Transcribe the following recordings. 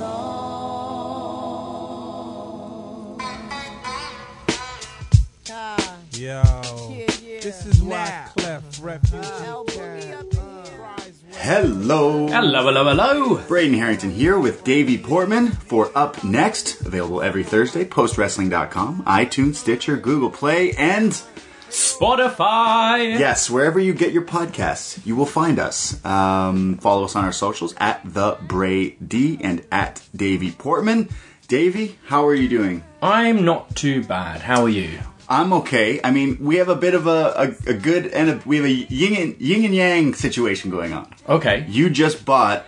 song. Ah, Yo, yeah, yeah. this is why Now. Clef Refugee El Boogie up in here. Hello. Hello, hello, hello. Braden Herrington here with Davie Portman for upNXT, available every Thursday, postwrestling.com, iTunes, Stitcher, Google Play, and Spotify. yes, wherever you get your podcasts, you will find us. Um, follow us on our socials at the Bray D and at Davie Portman. Davie, how are you doing? I'm not too bad. How are you? I'm okay. I mean, we have a bit of a, a, a good and a, we have a yin and, yin and yang situation going on. Okay. You just bought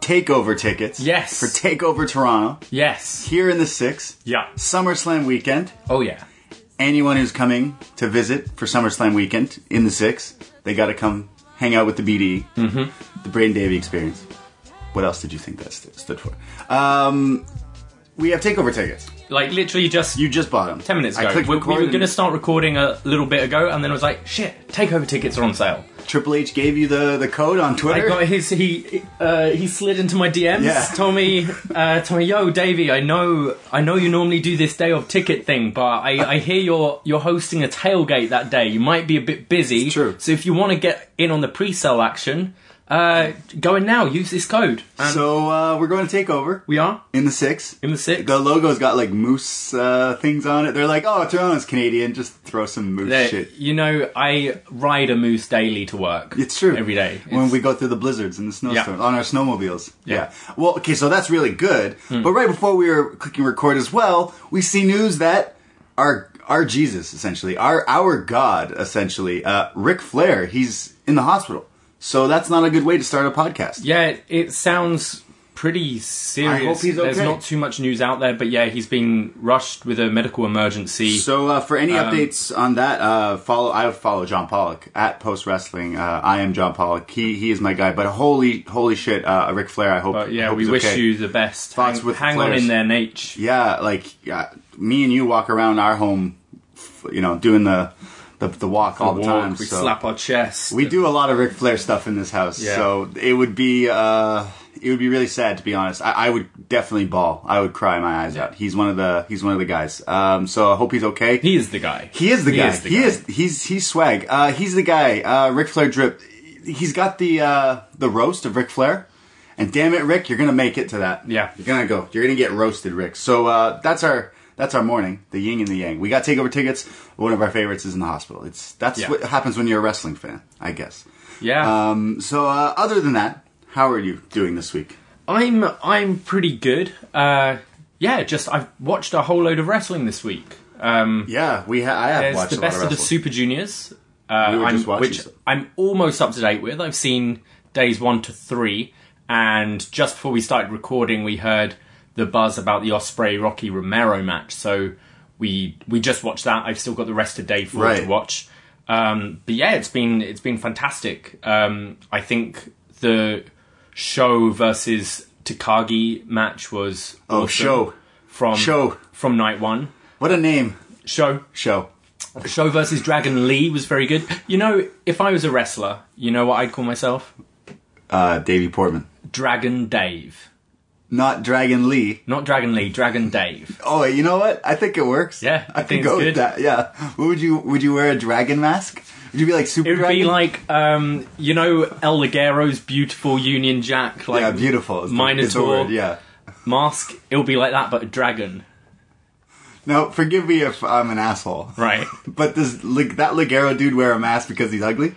takeover tickets. Yes. For Takeover Toronto Yes. here in the six. Yeah. SummerSlam weekend. Oh yeah. Anyone who's coming to visit for SummerSlam weekend in the six, they got to come hang out with the BD, mm-hmm. the Braden Davie experience. What else did you think that stood for? Um, we have takeover tickets. Like literally just You just bought them. ten minutes I ago. clicked We, we were going to start recording a little bit ago, and then I was like, "Shit, takeover tickets are on sale." Triple H gave you the, the code on Twitter. I got his. He uh, he slid into my DMs. Yeah. Told me, uh, told me, yo, Davie, I know, I know you normally do this day of ticket thing, but I, I hear you're you're hosting a tailgate that day. You might be a bit busy. It's true. So if you want to get in on the pre-sale action, uh, go in now. Use this code. And so uh, we're going to take over we are in the six. in the six. The logo's got like moose uh, things on it. They're like, oh, Toronto's Canadian. Just throw some moose There- shit. You know, I ride a moose daily to work. It's true. Every day. When It's- we go through the blizzards and the snowstorms on our snowmobiles. Yeah. Well, okay, so that's really good. Hmm. But right before we were clicking record as well, we see news that our our Jesus, essentially, our our God, essentially, uh, Ric Flair, he's in the hospital. So that's not a good way to start a podcast. Yeah, it, sounds pretty serious. I hope he's There's not too much news out there, but yeah, he's been rushed with a medical emergency. So uh, for any Um, updates on that, uh, follow I follow John Pollock at Post Wrestling. Uh, I am John Pollock. He he is my guy. But holy holy shit, uh, Ric Flair. I hope. but yeah, hope we wish okay. you the best. Thoughts hang with hang on in there, Nate. Yeah, like yeah, me and you walk around our home, you know, doing the the, the walk all the Walk, time. we so slap our chests. we do a lot of Ric Flair stuff in this house. Yeah. So it would be uh, it would be really sad to be honest. I, I would definitely bawl. I would cry my eyes out. He's one of the he's one of the guys. Um, so I hope he's okay. He is the guy. He is the He guy. is the he guy. is. He's he's swag. Uh, he's the guy. Uh, Ric Flair drip. He's got the uh, the roast of Ric Flair, and damn it, Rick, you're gonna make it to that. Yeah. you're gonna go. You're gonna get roasted, Rick. So uh, that's our that's our morning. The yin and the yang. We got takeover tickets. One of our favorites is in the hospital. It's that's Yeah. what happens when you're a wrestling fan, I guess. Yeah. Um, so uh, other than that, how are you doing this week? I'm I'm pretty good. Uh, yeah, just I've watched a whole load of wrestling this week. Um, Yeah, we ha- I have watched the a best lot of of the. Super Juniors, uh, We I'm, which. I'm almost up to date with. I've seen days one to three, and just before we started recording, we heard the buzz about the Ospreay Rocky Romero match. So we we just watched that. I've still got the rest of day for Right. to watch. Um, but yeah, it's been it's been fantastic. Um, I think the SHO versus Takagi match was Oh, awesome show. from Show. from night one. What a name. Show Show. SHO versus Dragon Lee was very good. You know, if I was a wrestler, you know what I'd call myself? Uh, Davie Portman. Dragon Dave. Not Dragon Lee. Not Dragon Lee, Dragon Dave. Oh, you know what? I think it works. Yeah, I, I think go with that. Yeah. What would you would you wear a dragon mask? Would you be like super It would dragon? be like, um, you know, El Ligero's beautiful Union Jack, like yeah, beautiful. It's it's the word, yeah. mask. It'll be like that, but a dragon. Now, forgive me if I'm an asshole. Right. But does Lig- that Ligero dude wear a mask because he's ugly?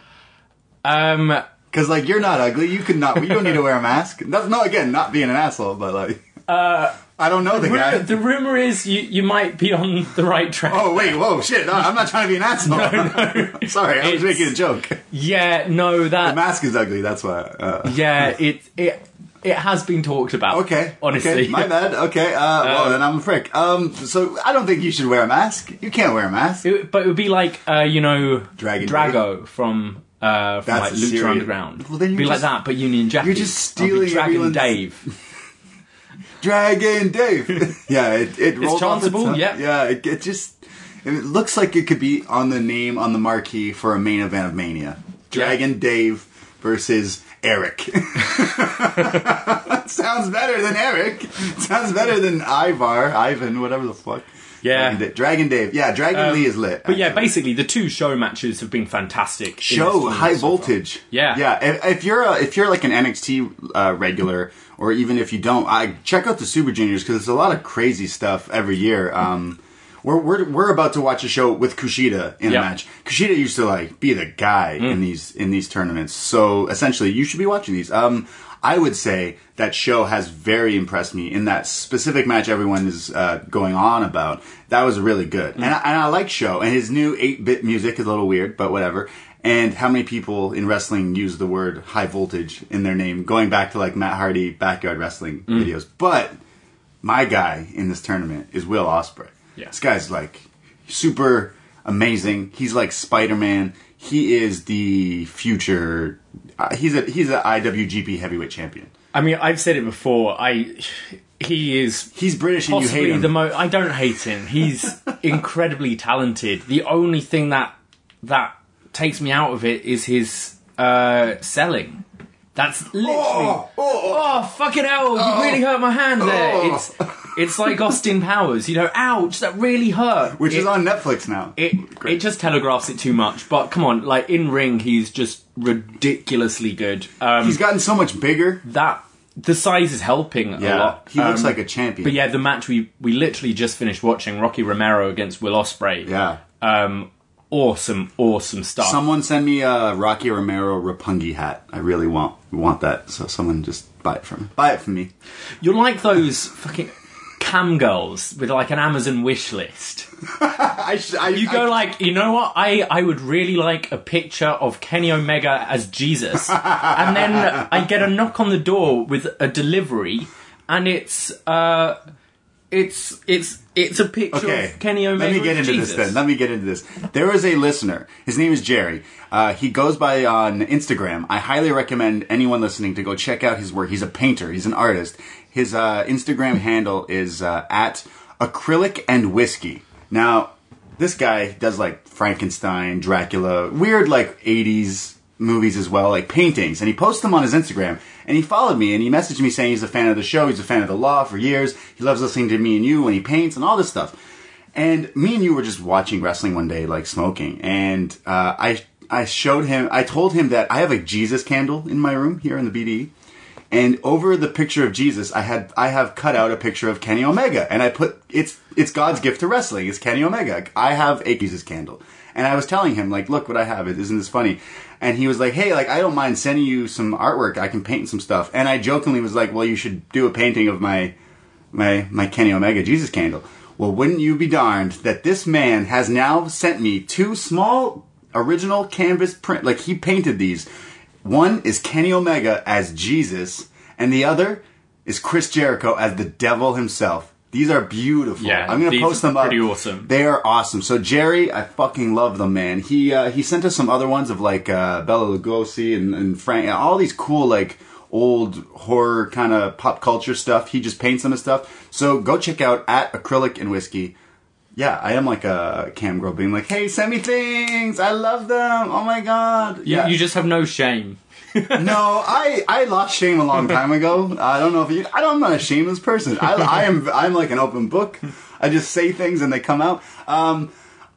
Um, Because like you're not ugly, you could not. You don't need to wear a mask. That's no again not being an asshole, but like uh, I don't know the guy. ru- the rumor is you, you might be on the right track. Oh wait, whoa, shit! No, I'm not trying to be an asshole. no, no. Sorry, I was making a joke. Yeah, no, The that. mask is ugly. That's why. Uh, yeah, it it it has been talked about. okay, honestly, okay, my bad. Okay, uh, well then I'm a frick. Um, so I don't think you should wear a mask. You can't wear a mask. It, but it would be like uh, you know Dragon Drago from uh, from That's like Lucha serious- Underground. Well, then It'd be you're like that, but Union Jack. you're just stealing Dragon Dave. Dragon Dave. yeah, it it rolls off the tongue. yeah. yeah. It, it just it looks like it could be on the name on the marquee for a main event of Mania. Dragon Dave versus Eric. Sounds better than Eric. Sounds better than Ivar, Ivan, whatever the fuck. Yeah. Dragon, Dragon Dave. Yeah, Dragon Um, Lee is lit. But yeah, basically the two SHO matches have been fantastic. show high so far. voltage. Yeah. yeah. If, if you're a, if you're like an NXT uh, regular, or even if you don't, I check out the Super Juniors because there's a lot of crazy stuff every year. Um, we're, we're we're about to watch a show with Kushida in Yeah. a match. Kushida used to like be the guy Mm. in these in these tournaments. So essentially, you should be watching these. Um, I would say that SHO has very impressed me in that specific match everyone is uh, going on about. That was really good, and, I, and I like SHO. And his new eight bit music is a little weird, but whatever. And how many people in wrestling use the word high voltage in their name, going back to like Matt Hardy backyard wrestling videos. But my guy in this tournament is Will Ospreay. Yeah. This guy's like super amazing. He's like Spider Man. He is the future. Uh, he's a he's a IWGP Heavyweight Champion. I mean, I've said it before. I he is He's British and you hate him. the most. I don't hate him. He's incredibly talented. The only thing that that takes me out of it is his uh, selling. That's literally. Oh, Oh, fucking hell! You really hurt my hand there. Oh. It's it's like Austin Powers. You know, ouch! That really hurt. which is on Netflix now. It Great. it just telegraphs it too much. But come on, like in ring, he's just ridiculously good. Um, He's gotten so much bigger. that the size is helping a lot. he looks Um, like a champion. But yeah, the match we we literally just finished watching Rocky Romero against Will Ospreay. yeah. Um, awesome, awesome stuff. Someone send me a Rocky Romero Roppongi hat. I really want want that. So someone just buy it from me. Buy it from me. You're like those fucking cam girls with like an Amazon wish list. I, sh- I You go I- like, you know what? I, I would really like a picture of Kenny Omega as Jesus, and then I get a knock on the door with a delivery, and it's uh, it's it's it's a picture Okay, of Kenny Omega. Let me get into Jesus. this then. Let me get into this. There is a listener. His name is Jerry. Uh, he goes by on Instagram. I highly recommend anyone listening to go check out his work. He's a painter. He's an artist. His uh, Instagram handle is uh, at acrylic and whiskey. Now, this guy does like Frankenstein, Dracula, weird like 80s movies as well, like paintings, and he posts them on his Instagram. And he followed me and he messaged me saying he's a fan of the show, he's a fan of the law for years, he loves listening to me and you when he paints and all this stuff. And me and you were just watching wrestling one day, like smoking, and uh, I I showed him, I told him that I have a Jesus candle in my room here in the BDE. And over the picture of Jesus, I had I have cut out a picture of Kenny Omega, and I put it's it's God's gift to wrestling. It's Kenny Omega. I have a Jesus candle, And I was telling him, like, look what I have. Isn't this funny? And he was like, hey, like, I don't mind sending you some artwork. I can paint some stuff. And I jokingly was like, well, you should do a painting of my, my, my Kenny Omega Jesus candle. Well, wouldn't you be darned that this man has now sent me two small original canvas print, like he painted these. One is Kenny Omega as Jesus, and the other is Chris Jericho as the devil himself. These are beautiful. Yeah, I'm gonna post them up. pretty awesome. They are awesome. So Jerry, I fucking love them, man. He uh, he sent us some other ones of like uh, Bela Lugosi and, and Frank, and all these cool like old horror kind of pop culture stuff. He just paints them and stuff. So go check out at Acrylic and Whiskey. Yeah, I am like a cam girl being like, hey, send me things. I love them. Oh my god. You, yeah. you just have no shame. no, I I lost shame a long time ago. I don't know if you. I don't, I'm not a shameless person. I, I am. I'm like an open book. I just say things and they come out. Um,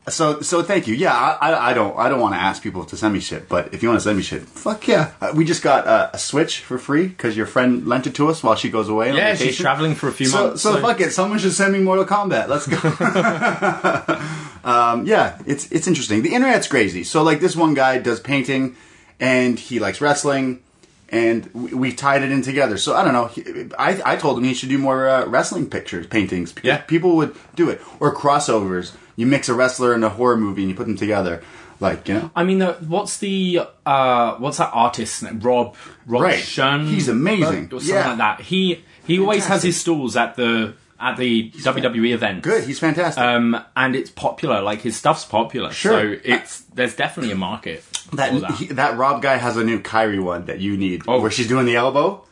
so so thank you. Yeah, I, I, I don't I don't want to ask people to send me shit, but if you want to send me shit, fuck yeah. Uh, we just got uh, a Switch for free because your friend lent it to us while she goes away. On Yeah, she's traveling for a few So, months. so fuck it. Someone should send me Mortal Kombat. Let's go. um, yeah, it's it's interesting. The internet's crazy. So like this one guy does painting, and he likes wrestling, and we, we tied it in together. So I don't know. I I told him he should do more uh, wrestling pictures, paintings because Yeah. people would do it or crossovers. You mix a wrestler and a horror movie and you put them together, like you know. I mean, the, what's the uh, what's that artist's name? Rob Rob Right. Schoen- He's amazing. or something Yeah. like that. He he always has his stalls at the at the WWE event. Good. He's fantastic. Um, and it's popular. Like his stuff's popular. Sure. So it's there's definitely a market. that that. he, that Rob guy has a new Kairi one that you need, Oh. where she's doing the elbow.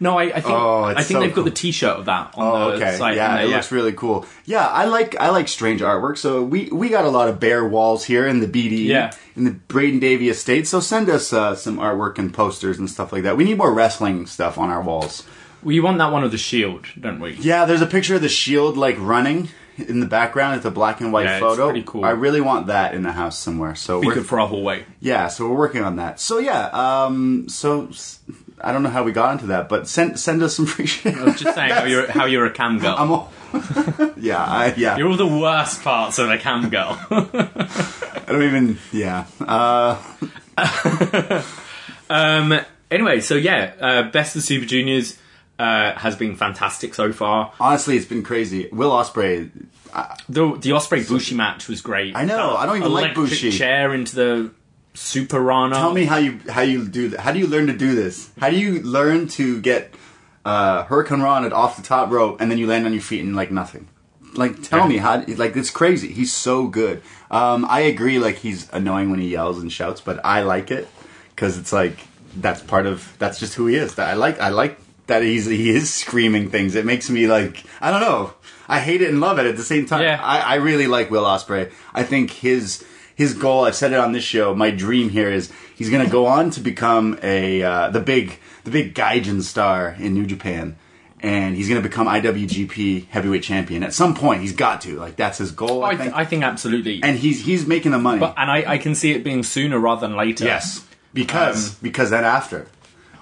No, I, I think Oh, I think so they've cool. got the T-shirt of that on Oh, the okay. site. yeah, it they- looks really cool. Yeah, I like I like strange artwork. So we we got a lot of bare walls here in the BD, Yeah. in the Braden Davie estate. So send us uh, some artwork and posters and stuff like that. We need more wrestling stuff on our walls. We want that one of the Shield, don't we? Yeah, there's a picture of the Shield like running in the background. It's a black and white Yeah, photo. pretty cool. I really want that in the house somewhere. So Be we're good for our hallway. yeah, so we're working on that. So yeah, um, so I don't know how we got into that, but send send us some free shit. I was just saying how you're how you're a cam girl. I'm all, yeah, I, yeah. you're all the worst parts of a cam girl. I don't even. Yeah. Uh, um. Anyway, so yeah, uh, Best of Super Juniors uh, has been fantastic so far. honestly, it's been crazy. Will Ospreay. The the Ospreay Bushi match was great. I know, That I don't even like Bushi. Chair into the Super Rana. Tell me how you how you do that. How do you learn to do this? How do you learn to get uh, hurricanrana off the top rope and then you land on your feet and like nothing? Like, tell me how. Like, it's crazy. He's so good. Um, I agree. Like, he's annoying when he yells and shouts, but I like it because it's like that's part of that's just who he is. That I like. I like that he's he is screaming things. It makes me like I don't know. I hate it and love it at the same time. Yeah. I, I really like Will Ospreay. I think his his goal. I've said it on this show. My dream here is he's going to go on to become a uh, the big the big Gaijin star in New Japan, and he's going to become IWGP Heavyweight Champion at some point. He's got to like that's his goal. I, I, think. th- I think absolutely. and he's he's making the money. but and I, I can see it being sooner rather than later. yes, because Um, because then after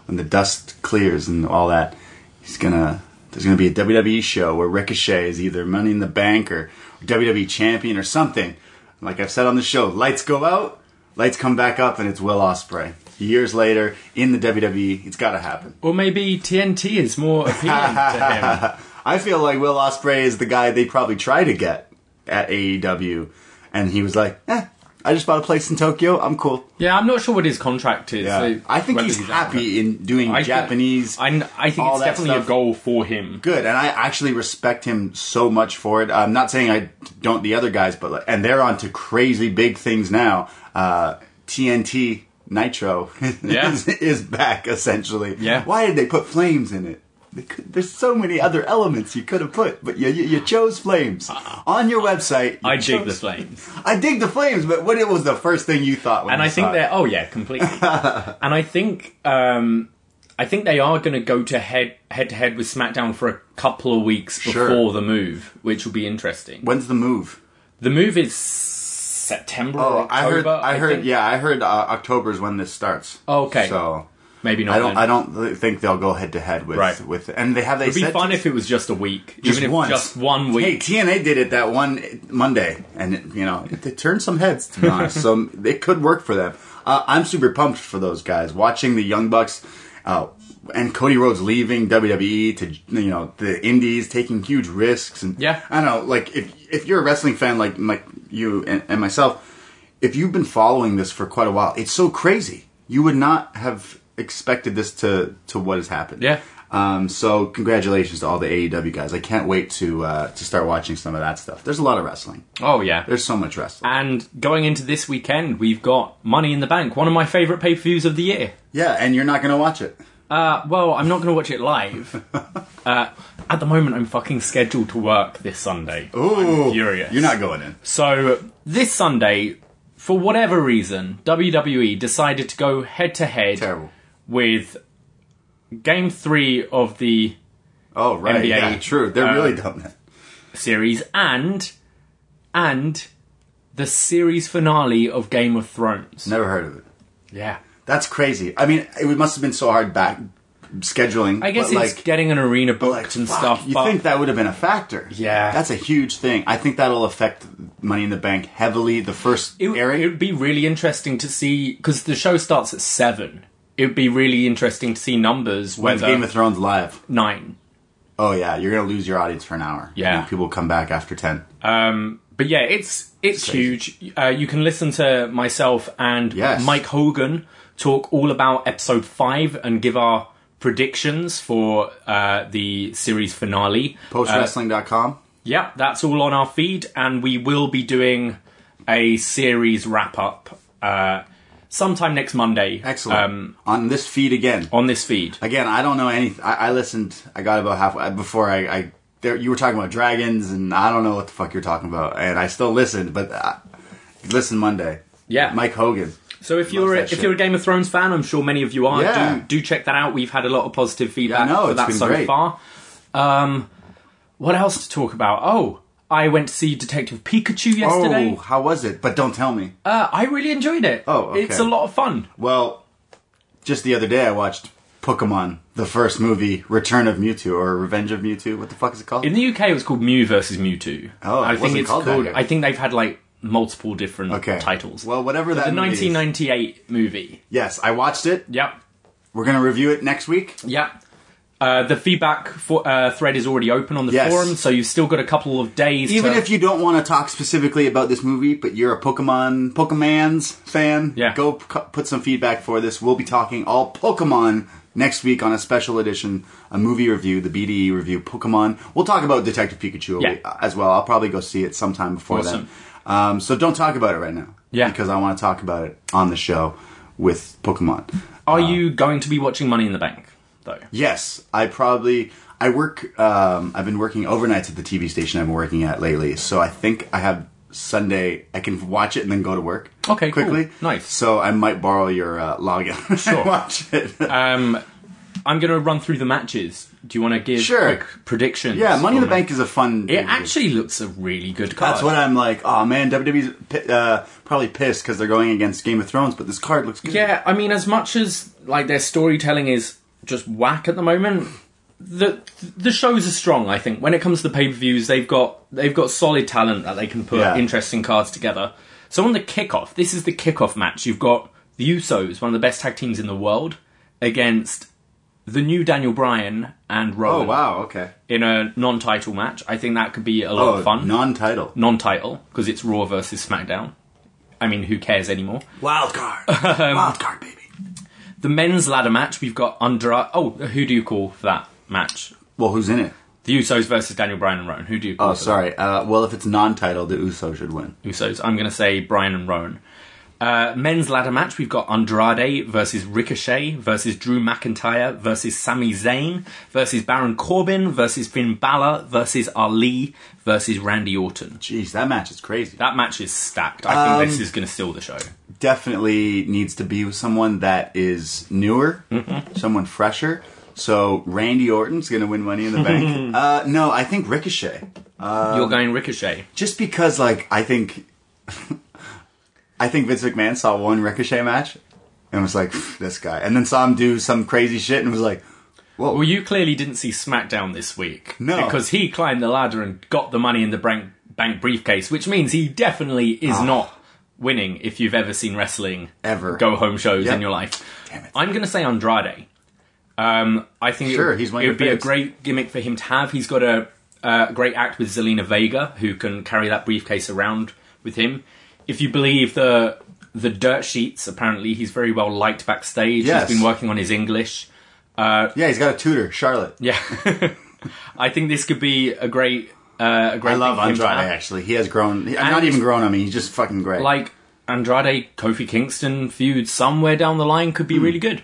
when the dust clears and all that, he's gonna. There's going to be a WWE show where Ricochet is either Money in the Bank or WWE Champion or something. Like I've said on the show, lights go out, lights come back up, and it's Will Ospreay. Years later, in the WWE, it's got to happen. Or maybe TNT is more appealing to him. I feel like Will Ospreay is the guy they probably try to get at AEW, and he was like, "Eh, I just bought a place in Tokyo. I'm cool." Yeah, I'm not sure what his contract is. Yeah, so I think he's out happy in doing I think- Japanese. I, I think it's definitely stuff. a goal for him. good and i actually respect him so much for it i'm not saying i don't the other guys but and they're on to crazy big things now uh tnt nitro Yeah. is, is back essentially Yeah. why did they put flames in it there's so many other elements you could have put, but you, you, you chose flames on your website. you. I dig chose- the flames. I dig the flames, but what it was the first thing you thought when and I think they're oh yeah, completely. and I think um, I think they are going to go to head head to head with SmackDown for a couple of weeks Sure. before the move, which will be interesting. When's the move? The move is September or Oh, I heard. October. I heard. think. Yeah, I heard. Uh, is when this starts. Oh, okay. So Maybe not I don't. then. I don't think they'll go head to head with Right. with. And they have they It'd be said fun if it was just a week, just even if once. just one week. Hey, TNA did it that one Monday, and it, you know it, it turned some heads. To be honest, so it could work for them. Uh, I'm super pumped for those guys. Watching the Young Bucks uh, and Cody Rhodes leaving WWE to you know the Indies, taking huge risks, and Yeah. I don't know. Like if if you're a wrestling fan like like you and, and myself, if you've been following this for quite a while, it's so crazy. You would not have expected this to to what has happened. Yeah. Um, so congratulations to all the AEW guys. I can't wait to uh, to start watching some of that stuff. There's a lot of wrestling. oh yeah. There's so much wrestling. And going into this weekend, we've got Money in the Bank, one of my favourite pay per views of the year. Yeah, and you're not going to watch it. Uh, well, I'm not going to watch it live. uh, at the moment, I'm fucking scheduled to work this Sunday. I'm furious. You're not going in. So this Sunday, for whatever reason, WWE decided to go head to head Terrible. With Game Three of the Oh right, NBA, yeah, true. They're uh, really dumb. Then. series and and the series finale of Game of Thrones. Never heard of it. Yeah. That's crazy. I mean, it must have been so hard back scheduling. I guess it's like, getting an arena booked like and fuck, stuff. You think that would have been a factor? Yeah. that's a huge thing. I think that'll affect Money in the Bank heavily. The first it, airing. it would be really interesting to see because the show starts at seven. It would be really interesting to see numbers When's Game of Thrones live? nine. Oh yeah, you're gonna lose your audience for an hour. Yeah. People come back after ten. Um, but yeah, it's it's huge. Uh, you can listen to myself and Yes. Mike Hogan talk all about episode five and give our predictions for uh, the series finale. Uh, Postwrestling.com. yeah, that's all on our feed, and we will be doing a series wrap up uh, sometime next Monday. Excellent. Um, On this feed again. on this feed. Again, I don't know anything. I, listened. I got about halfway before I. I there, you were talking about dragons, and I don't know what the fuck you're talking about. And I still listened, but uh, listen Monday. Yeah. Mike Hogan. So if you're a, if shit. you're a Game of Thrones fan, I'm sure many of you are. Yeah. Do do check that out. We've had a lot of positive feedback Yeah, I know, for it's that been so great. far. Um, what else to talk about? Oh, I went to see Detective Pikachu yesterday. Oh, how was it? But don't tell me. Uh, I really enjoyed it. Oh, okay. it's a lot of fun. Well, just the other day I watched Pokemon, the first movie, Return of Mewtwo or Revenge of Mewtwo. What the fuck is it called? In the UK, it was called Mew versus Mewtwo. Oh, I think it's called here. I think they've had like multiple different Okay. titles. Well, whatever But that the movie is. 1998 movie. yes, I watched it. Yep. We're gonna review it next week. Yep. Uh, the feedback for, uh, thread is already open on the Yes. forum, so you've still got a couple of days. Even to, if you don't want to talk specifically about this movie, but you're a Pokemon Pokemans fan, Yeah. go p- put some feedback for this. We'll be talking all Pokemon next week on a special edition, a movie review, the BDE review, Pokemon. We'll talk about Detective Pikachu Yeah. as well. I'll probably go see it sometime before Awesome. then. Um, so don't talk about it right now. Yeah. Because I want to talk about it on the show with Pokemon. Are you going to be watching Money in the Bank, though? Yes, I probably I work. Um, I've been working overnights at the TV station I've been working at lately, so I think I have Sunday. I can watch it and then go to work. Okay, cool. quickly. Nice. So I might borrow your uh, login. Sure. watch it. Um, I'm going to run through the matches. Do you want to give Sure. quick predictions? yeah, Money in the? Bank is a fun. It actually looks a really good card. That's what I'm like. Oh man, WWE's uh, probably pissed because they're going against Game of Thrones, but this card looks good. Yeah, I mean, as much as like their storytelling is just whack at the moment, the the shows are strong. I think when it comes to the pay per views, they've got they've got solid talent that they can put Yeah. interesting cards together. So on the kickoff, this is the kickoff match. You've got the Usos, one of the best tag teams in the world, against the new Daniel Bryan and Oh wow. Okay. in a non-title match. I think that could be a lot Oh, of fun. non-title. non-title because it's Raw versus SmackDown. I mean, who cares anymore? Wild card. Um, Wild card, baby. The men's ladder match, we've got Andrade. Oh, who do you call for that match? Well, who's in it? The Usos versus Daniel Bryan and Rowan. Who do you call Oh, sorry. Uh, well, if it's non-title, the Usos should win. Usos. I'm going to say Bryan and Rowan. Uh, men's ladder match, we've got Andrade versus Ricochet versus Drew McIntyre versus Sami Zayn versus Baron Corbin versus Finn Balor versus Ali versus Randy Orton. Jeez, that match is crazy. That match is stacked. I think this Um, is going to steal the show. Definitely needs to be with someone that is newer, mm-hmm. someone fresher. So Randy Orton's going to win Money in the Bank. uh, no, I think Ricochet. Um, You're going Ricochet. Just because, like, I think, I think Vince McMahon saw one Ricochet match, and was like, this guy. And then saw him do some crazy shit and was like, whoa. Well, you clearly didn't see SmackDown this week. No. Because he climbed the ladder and got the money in the bank, bank briefcase, which means he definitely is ah. not winning if you've ever seen wrestling. Ever. go home shows Yep. in your life. Damn it. I'm going to say Andrade. Um, I think Sure, it, would- he's it would be a great gimmick for him to have. He's got a, great act with Zelina Vega, who can carry that briefcase around with him. If you believe the the dirt sheets, apparently he's very well liked backstage. Yes. He's been working on his English. yeah, he's got a tutor, Charlotte. Yeah, I think this could be a great, uh, a great. I love thing for him to Andrade, actually. He has grown. he- And- not even grown on me. He's just fucking great. Like Andrade, Kofi Kingston feud somewhere down the line Hmm. could be really good.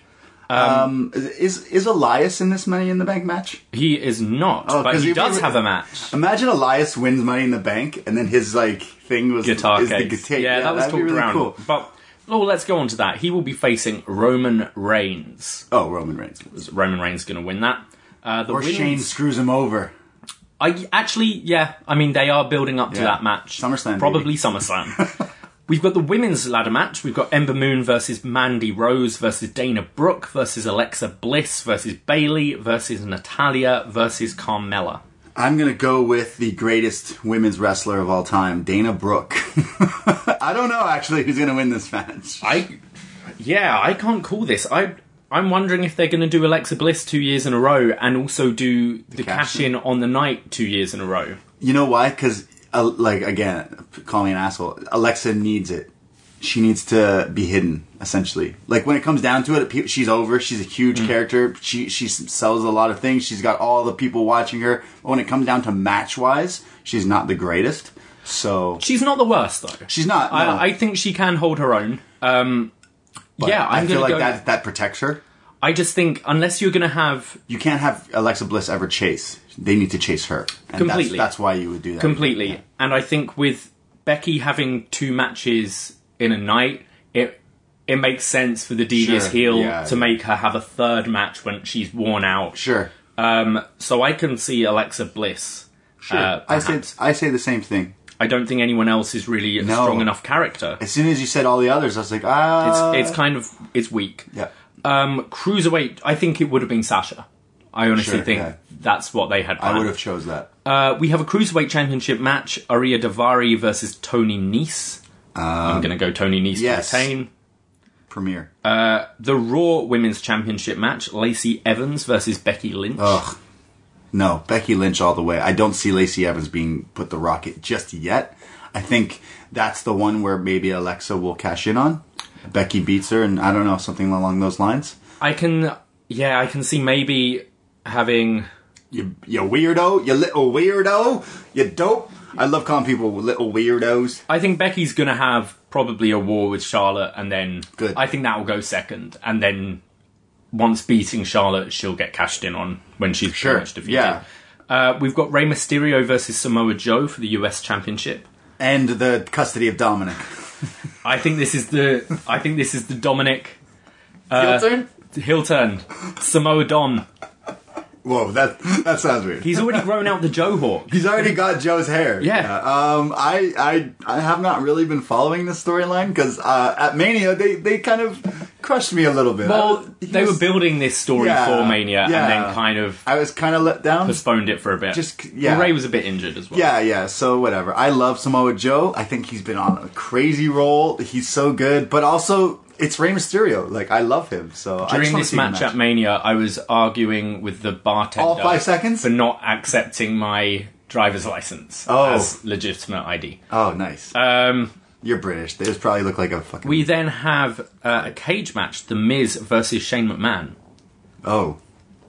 is is Elias in this Money in the Bank match? He is not, Oh, but 'cause he does have a match. Imagine Elias wins Money in the Bank, and then his like thing was Guitar is the case. guitar- yeah, that was that'd be talked really around. Cool. But oh, let's go on to that. He will be facing Roman Reigns. Oh, Roman Reigns. Roman Reigns going to win that. Uh, the Or Shane screws him over. I actually, yeah. I mean, they are building up to Yeah. that match. SummerSlam, probably. SummerSlam. We've got the women's ladder match. We've got Ember Moon versus Mandy Rose versus Dana Brooke versus Alexa Bliss versus Bayley versus Natalya versus Carmella. I'm gonna go with the greatest women's wrestler of all time, Dana Brooke. I don't know actually who's gonna win this match. I, yeah, I can't call this. I, I'm wondering if they're going to do Alexa Bliss two years in a row and also do the, cash cash in on the night two years in a row. You know why? Because, uh, like, again, call me an asshole. Alexa needs it. She needs to be hidden, essentially. Like when it comes down to it, she's over. She's a huge Mm. character. She she sells a lot of things. She's got all the people watching her. But when it comes down to match wise, she's not the greatest. So She's not the worst though. she's not. no. I, I think she can hold her own. Um, But yeah, I'm I feel like go. that that protects her. I just think unless you're going to have You can't have Alexa Bliss ever chase. They need to chase her. And Completely. That's, that's why you would do that. completely, Yeah. and I think with Becky having two matches in a night, it it makes sense for the devious Sure, heel yeah, to yeah. make her have a third match when she's worn out. Sure. Um, so I can see Alexa Bliss. Sure. uh, I say. I say the same thing. I don't think anyone else is really a No. strong enough character. As soon as you said all the others, I was like, ah. It's it's kind of it's weak. yeah. Um, cruiserweight. I think it would have been Sasha. I honestly Sure, think yeah. that's what they had. I Planned. would have chose that. Uh, we have a cruiserweight championship match: Ariya Daivari versus Tony Nese. I'm going to go Tony Nese Um, yes. to retain. Premiere. The Raw Women's Championship match: Lacey Evans versus Becky Lynch. Ugh. No, Becky Lynch all the way. I don't see Lacey Evans being put the rocket just yet. I think that's the one where maybe Alexa will cash in on. Becky beats her, and I don't know something along those lines. I can, yeah, I can see maybe having. You, you weirdo, you little weirdo, you dope. I love calling people little weirdos. I think Becky's to have probably a war with Charlotte, and then Good. I think that will go second, and then once beating Charlotte, she'll get cashed in on when she's Sure, pretty much defeated. yeah. Uh, we've got Rey Mysterio versus Samoa Joe for the US Championship. And the custody of Dominic. I think this is the. I think this is the Dominic Heel turn? heel turn. Samoa Dom. Whoa, that that sounds weird. He's already grown out the Joe Hawk. He's already got Joe's hair. Yeah. Um, I, I, I have not really been following this storyline because uh, at Mania they, they kind of crushed me a little bit. Well, they was- were building this story Yeah, for Mania, yeah. and then kind of I was kind of let down. postponed it for a bit. Just- yeah. Well, Rey was a bit injured as well. yeah, yeah. So whatever. I love Samoa Joe. I think he's been on a crazy roll. He's so good, but also it's Rey Mysterio. Like I love him. So I just During this the match, at Mania, I was arguing with the bartender All five seconds? for not accepting my driver's license Oh. as legitimate ID. Oh, nice. Um, You're British. They just probably look like a fucking. we then have uh, a cage match: The Miz versus Shane McMahon. oh,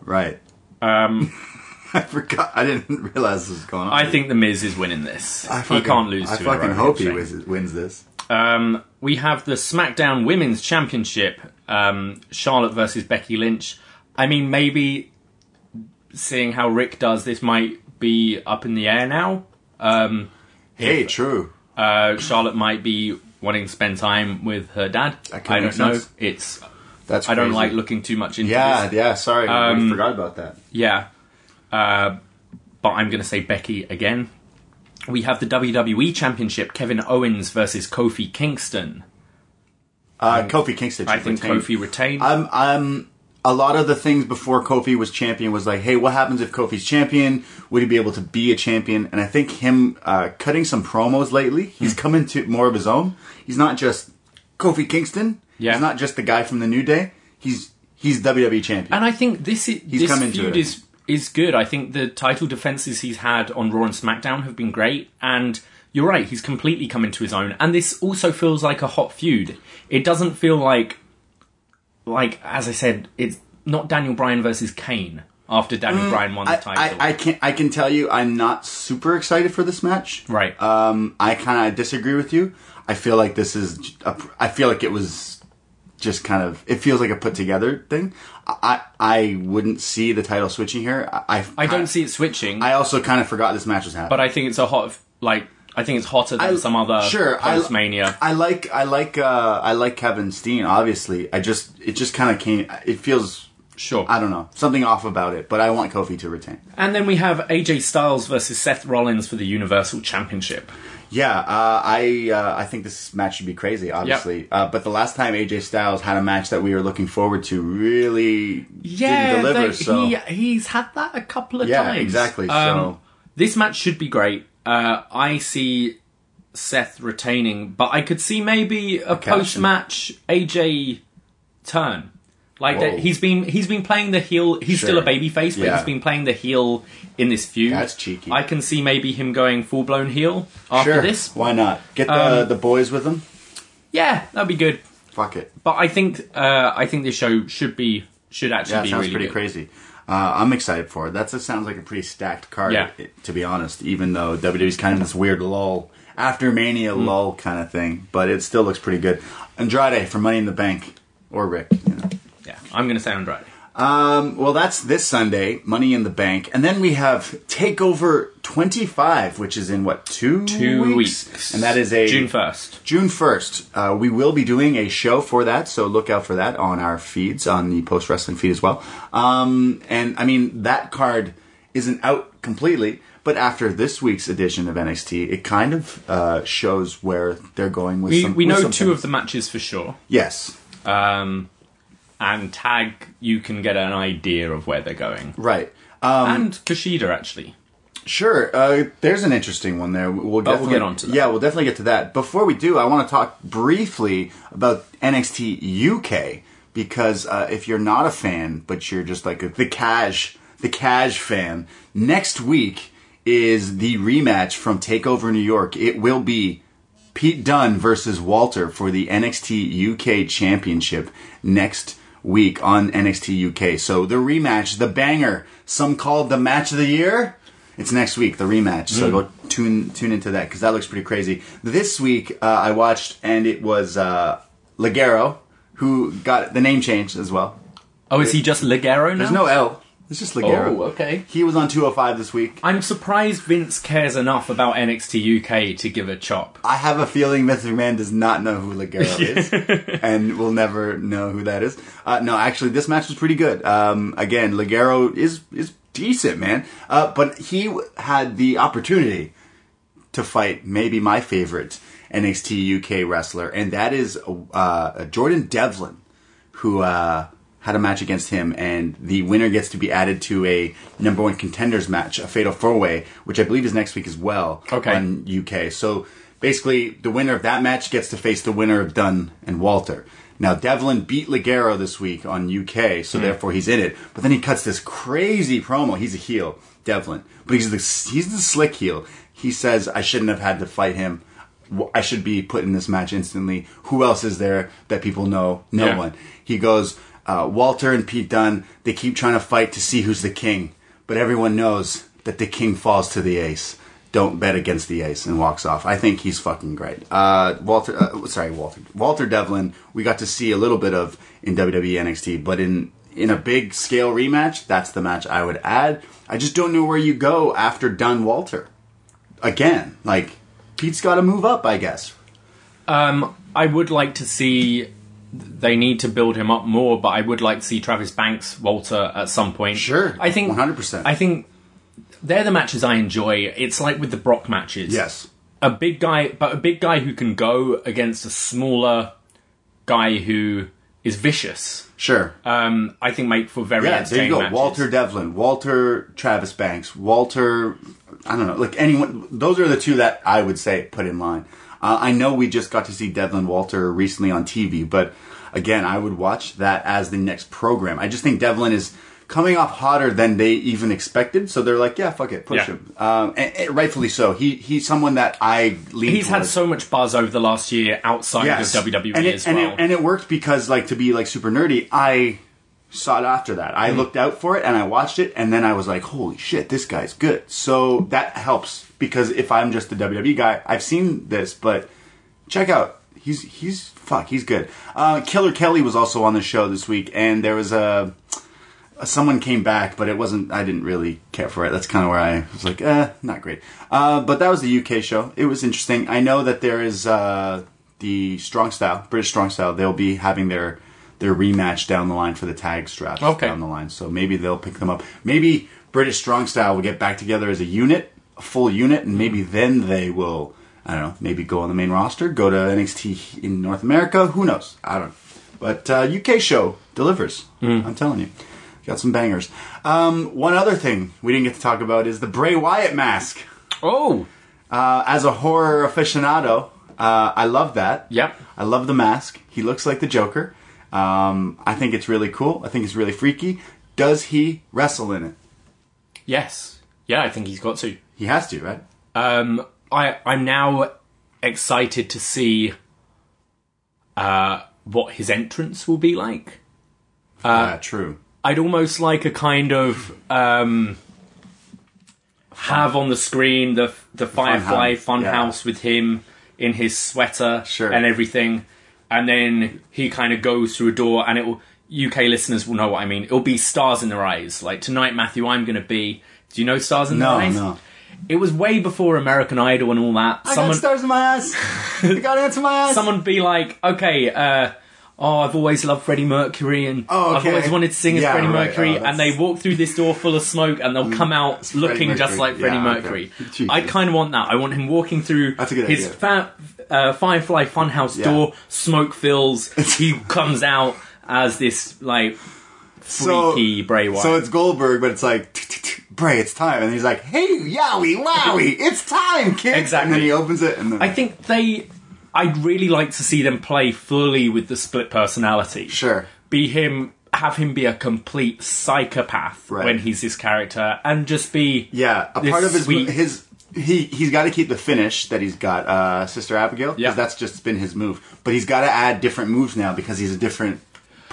right. Um, I forgot. I didn't realize this was going on. I think The Miz is winning this. I he can't lose. I fucking hope he wins, wins this. Um, we have the SmackDown Women's Championship, um, Charlotte versus Becky Lynch. I mean, maybe seeing how Rick does, this might be up in the air now. Um, Hey, true. uh, Charlotte might be wanting to spend time with her dad. I don't know. sense. It's That's I don't like looking too much into Yeah, this. yeah. Sorry, Um, I forgot about that. Yeah. Uh, but I'm going to say Becky again. We have the WWE Championship, Kevin Owens versus Kofi Kingston. Uh, Kofi Kingston. I think. Kofi retained. I'm, I'm, a lot of the things before Kofi was champion was like, hey, what happens if Kofi's champion? Would he be able to be a champion? And I think him uh, cutting some promos lately, Hmm. he's come into more of his own. He's not just Kofi Kingston. Yeah. He's not just the guy from the New Day. He's he's WWE champion. And I think this is, He's this come into feud is is good. I think the title defenses he's had on Raw and SmackDown have been great. And you're right, he's completely come into his own. And this also feels like a hot feud. It doesn't feel like, like as I said, it's not Daniel Bryan versus Kane after Daniel Bryan won the I, title. I, I can I can tell you I'm not super excited for this match. Right. Um, I kind of disagree with you. I feel like this is. A, I feel like it was just kind of. It feels like a put together thing. I I wouldn't see the title switching here. I I, I don't see it switching, I also kind of forgot this match was happening. but I think it's a hot like I think it's hotter than I- some other sure, I-. I like I like uh, I like Kevin Steen. Obviously, I just it just kind of came. It feels. Sure. I don't know something off about it, but I want Kofi to retain. And then we have AJ Styles versus Seth Rollins for the Universal Championship. Yeah, uh, I uh, I think this match should be crazy, obviously. Uh, but the last time AJ Styles had a match that we were looking forward to really Yeah, didn't deliver. they- so he he's had that a couple of Yeah, times. exactly, Um, so- this match should be great. Uh, I see Seth retaining, but I could see maybe a in. post match AJ turn. Like Whoa. that, he's been he's been playing the heel. He's Sure. still a baby face, but Yeah. he's been playing the heel in this feud. That's cheeky. I can see maybe him going full blown heel after sure, this. why not get the Um, the boys with him? Yeah, that'd be good. Fuck it. But I think uh, I think this show should be should actually Yeah, be sounds really pretty good. crazy. Uh, I'm excited for it. That sounds like a pretty stacked card, Yeah. to be honest. Even though WWE's kind of this weird lull after Mania Hmm. lull kind of thing, but it still looks pretty good. Andrade for Money in the Bank or Rick. You know. I'm going to say Andrade. Um, well, that's this Sunday, Money in the Bank, and then we have Takeover 25, which is in what two Two weeks. and that is a June first. June 1st. Uh, we will be doing a show for that, so look out for that on our feeds, on the post wrestling feed as well. Um, and I mean, that card isn't out completely, but after this week's edition of NXT, it kind of uh, shows where they're going with We some. we with know two things. of the matches for sure. Yes, Um, and tag you can get an idea of where they're going. right. Um, and Kushida actually. Sure. Uh, there's an interesting one there. We'll, we'll definitely get onto that. Yeah, we'll definitely get to that. Before we do, I want to talk briefly about NXT UK because uh, if you're not a fan, but you're just like a, the cash, the cash fan, next week is the rematch from Takeover New York. It will be Pete Dunne versus Walter for the NXT UK Championship next week on NXT UK. So the rematch, the banger, some call the match of the year. It's next week, the rematch. So go tune tune into that because that looks pretty crazy. This week uh, I watched and it was uh, Ligero who got the name changed as well. Oh, is he just Ligero now? There's no L. It's just Ligero. Oh, okay. He was on 205 this week. I'm surprised Vince cares enough about NXT UK to give a chop. I have a feeling Mr. McMahon does not know who Ligero is, and will never know who that is. Uh, no, actually, this match was pretty good. Um, again, Ligero is is decent, man. Uh, but he w- had the opportunity to fight maybe my favorite NXT UK wrestler, and that is uh, Jordan Devlin, who uh, had a match against him, and the winner gets to be added to a number one contenders match, a fatal four way, which I believe is next week as well Okay. on UK. So basically, the winner of that match gets to face the winner of Dunne and Walter. Now, Devlin beat Ligero this week on UK, so hmm. therefore he's in it. But then he cuts this crazy promo. He's a heel, Devlin, but he's the he's the slick heel. He says, "I shouldn't have had to fight him. I should be put in this match instantly. Who else is there that people know? No Yeah. one." He goes, uh, "Walter and Pete Dunne. They keep trying to fight to see who's the king, but everyone knows that the king falls to the ace." don't bet against the ace and walks off. I think he's fucking great. Uh, Walter, uh, sorry, Walter, Walter Devlin. We got to see a little bit of in WWE NXT, but in in a big scale rematch, that's the match I would add. I just don't know where you go after Dunne Walter. Again, like Pete's got to move up, I guess. Um, I would like to see. They need to build him up more, but I would like to see Travis Banks, Walter at some point. Sure, I think 100%. I think they're the matches I enjoy. It's like with the Brock matches. Yes. a big guy, but a big guy who can go against a smaller guy who is vicious. Sure. Um, I think make for very yeah, there you go. matches. Walter Devlin, Walter Travis Banks, Walter. I don't know, like anyone. Those are the two that I would say put in line. Uh, I know we just got to see Devlin Walter recently on TV, but again, I would watch that as the next program. I just think Devlin is coming off hotter than they even expected, so they're like, yeah, fuck it, push Yeah. him, um, and, and rightfully so. He he's someone that I lean. He's had so much buzz over the last year outside Yes. of WWE and it, as and well. It, and it worked because, like, to be like super nerdy, I sought after that. Mm. I looked out for it and I watched it, and then I was like, "Holy shit, this guy's good." So that helps because if I'm just a WWE guy, I've seen this, but check out. He's he's fuck. He's good. Uh, Killer Kelly was also on the show this week, and there was a someone came back, but it wasn't. I didn't really care for it. That's kind of where I was like, eh, not great. Uh, but that was the UK show. It was interesting. I know that there is uh, the Strong Style, British Strong Style. They'll be having their their rematch down the line for the tag straps Okay. down the line. So maybe they'll pick them up. Maybe British Strong Style will get back together as a unit, a full unit, and maybe then they will. I don't know. Maybe go on the main roster, go to NXT in North America. Who knows? I don't. know. But uh, UK show delivers. I'm telling you, got some bangers. Um, one other thing we didn't get to talk about is the Bray Wyatt mask. oh, Uh, as a horror aficionado, uh, I love that. Yep. I love the mask. He looks like the Joker. Um, I think it's really cool. I think it's really freaky. Does he wrestle in it? yes, yeah, I think he's got to. He has to, right? Um, I I'm now excited to see uh, what his entrance will be like. yeah, true. I'd almost like a kind of um, have on the screen the the Firefly Funhouse, yeah. Funhouse with him in his sweater Sure. and everything, and then he kind of goes through a door, and it will. UK listeners will know what I mean. It'll be stars in their eyes. Like tonight, Matthew, I'm going to be. Do you know stars in No, their eyes? no. It was way before American Idol and all that. I got stars in my eyes. I got ants in my eyes. someone be like, okay, uh, oh, I've always loved Freddie Mercury and Oh, I've always wanted to sing as Yeah, Freddie right. Mercury, Oh, and they walk through this door full of smoke and they'll come out it's looking just like Freddie Yeah. Mercury. Jesus. I kind of want that. I want him walking through That's a good his fa- uh, Firefly Funhouse Yeah. door, smoke fills, he comes out as this like freaky Bray Wyatt. So it's Goldberg, but it's like Bray, it's time, and he's like, "Hey, yowie, wowie, it's time, kid!" Exactly. And then he opens it, and then I think they. I'd really like to see them play fully with the split personality. Sure. Be him, have him be a complete psychopath Right. when he's this character, and just be Yeah, a part of his sweet- his he he's got to keep the finish that he's got, uh, Sister Abigail, because Yeah. that's just been his move. But he's got to add different moves now because he's a different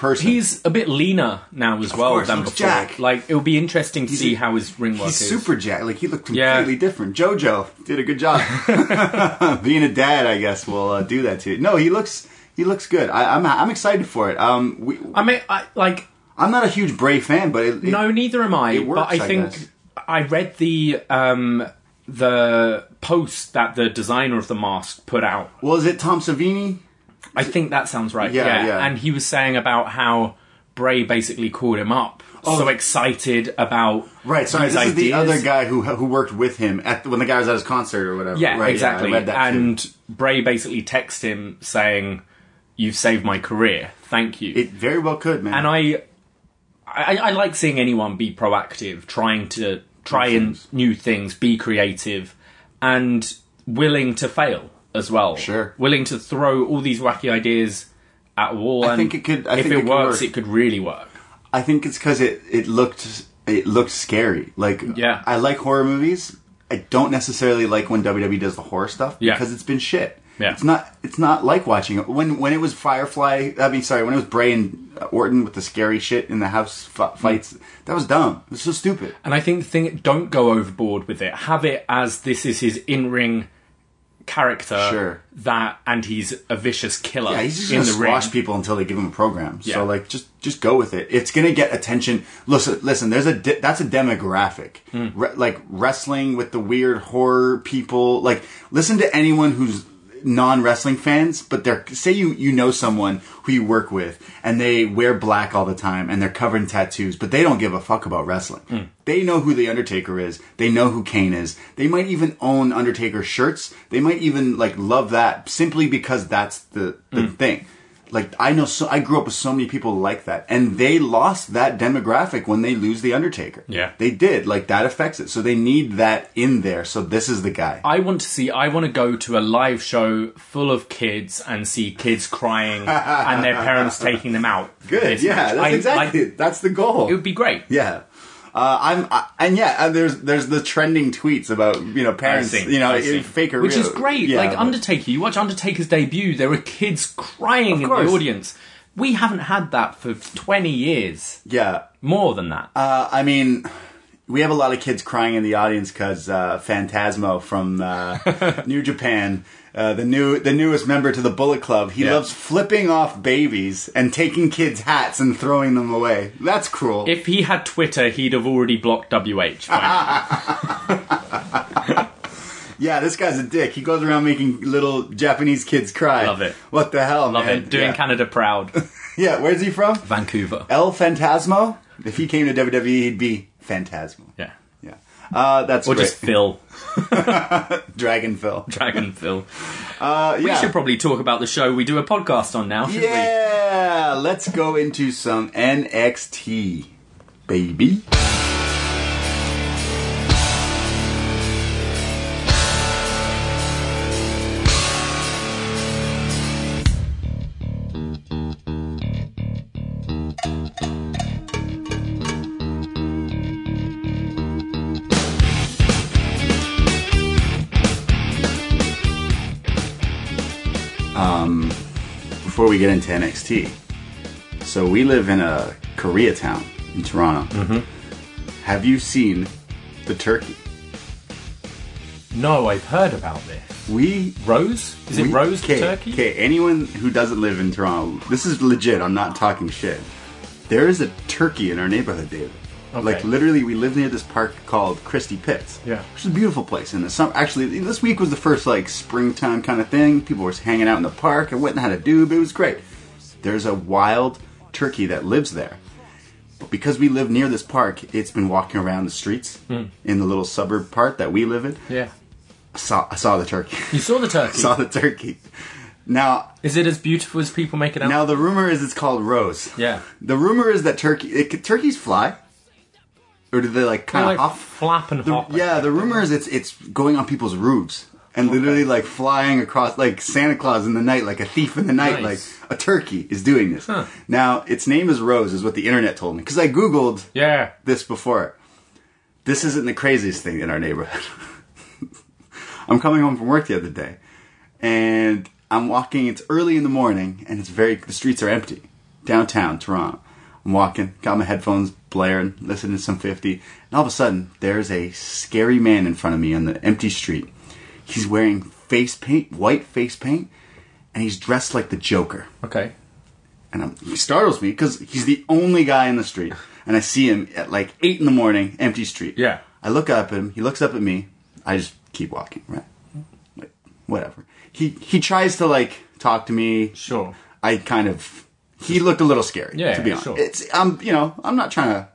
person. He's a bit leaner now as well course, than looks before. jack. Like it'll be interesting to He's see how his ring work He's is. super jack. Like he looked Yeah. completely different. JoJo did a good job. Being a dad, I guess, will uh, do that to you. No, he looks he looks good. I, I'm I'm excited for it. Um, we, I mean, I like I'm not a huge Bray fan, but it, it- no, neither am I. it works, but I I think guess. I read the um the post that the designer of the mask put out well, is it Tom Savini? I think that sounds right. Yeah, Yeah, yeah. And he was saying about how Bray basically called him up, oh. so excited about Oh. Right. His this is the other guy who who worked with him at when the guy was at his concert or whatever. Yeah, right, exactly. Read that too. and Bray basically texted him saying, "You've saved my career. Thank you." it very well could, man. and I, I, I like seeing anyone be proactive, trying to try and new things, be creative, and willing to fail as well. Sure. willing to throw all these wacky ideas at a wall. I think it could- I if think it, it could works, work. it could really work. I think it's because it it looked it looked scary. Like Yeah. I like horror movies. I don't necessarily like when WWE does the horror stuff Yeah. because it's been shit. Yeah. It's not. It's not like watching it when when it was Firefly. I mean, sorry, when it was Bray and Orton with the scary shit in the house f- fights. Mm. That was dumb. It was so stupid. And I think the thing, don't go overboard with it. Have it as this is his in-ring character. Sure. That and he's a vicious killer Yeah, he's just in gonna the ring. people until they give him a program. Yeah. So like, just just go with it. It's gonna get attention. Listen, listen. There's a de- that's a demographic. Hmm. Re- like wrestling with the weird horror people. Like, listen to anyone who's non wrestling fans, but they're say you you know someone who you work with and they wear black all the time and they're covered in tattoos, but they don't give a fuck about wrestling. Hmm. They know who the Undertaker is. They know who Kane is. They might even own Undertaker shirts. They might even like love that simply because that's the the Hmm. thing. Like I know, so I grew up with so many people like that, and they lost that demographic when they lose the Undertaker. Yeah. they did. Like that affects it, so they need that in there. So this is the guy. I want to see. I want to go to a live show full of kids and see kids crying and their parents taking them out. Good, yeah, match. that's I- exactly like, that's the goal. it would be great. Yeah. Uh, I'm I, and yeah, uh, there's there's the trending tweets about you know parents, I you know, I see. fake or which real. is great. Yeah, like but- Undertaker, you watch Undertaker's debut, there were kids crying in the audience. We haven't had that for twenty years, Yeah, more than that. uh, I mean, we have a lot of kids crying in the audience because uh, Phantasmo from uh, New Japan, uh, the new the newest member to the Bullet Club, he Yeah. loves flipping off babies and taking kids' hats and throwing them away. That's cruel. if he had Twitter, he'd have already blocked WH. yeah, this guy's a dick. He goes around making little Japanese kids cry. Love it. What the hell, Love man? it. Doing yeah. Canada proud. yeah, where's he from? Vancouver. El Phantasmo. If he came to WWE, he'd be Phantasmo. Yeah. Yeah. Uh, that's Or great. just Phil. Dragon Phil. Dragon Phil. Uh, We should probably talk about the show we do a podcast on now, shouldn't Yeah, let's go into some NXT, baby. Get into NXT. So we live in a Koreatown in Toronto. Mm-hmm. Have you seen the turkey? No, I've heard about this. We Rose? Is it Rose the okay, turkey? Okay, anyone who doesn't live in Toronto, this is legit. I'm not talking shit. There is a turkey in our neighborhood, David. Okay. Like literally, we live near this park called Christie Pits. Yeah. which is a beautiful place. In the summer, actually, this week was the first like springtime kind of thing. People were hanging out in the park. I went and had a doob. It was great. There's a wild turkey that lives there. But because we live near this park, it's been walking around the streets Hmm. in the little suburb part that we live in. Yeah. I saw, I saw the turkey. You saw the turkey. saw the turkey. Now, Is it as beautiful as people make it out? now the rumor is it's called Rose. Yeah. The rumor is that turkey it, turkeys fly, or do they like kind of like flap and The- hop. yeah, the rumor is it's it's going on people's roofs and literally like flying across like Santa Claus in the night, like a thief in the night, Nice. like a turkey is doing this. Huh. Now its name is Rose, is what the internet told me because I googled Yeah. this before. This isn't the craziest thing in our neighborhood. I'm coming home from work the other day, and I'm walking. It's early in the morning, and it's very. The streets are empty downtown Toronto. I'm walking, got my headphones blaring, listening to some 50, and all of a sudden, there's a scary man in front of me on the empty street. He's wearing face paint, white face paint, and he's dressed like the Joker Okay. and I'm, he startles me because he's the only guy in the street, and I see him at like eight in the morning, empty street. Yeah. I look up at him. He looks up at me. I just keep walking. Right. Like whatever. He he tries to like talk to me. Sure. I kind of. He looked a little scary. Yeah, To be honest, sure. it's I'm you know I'm not trying to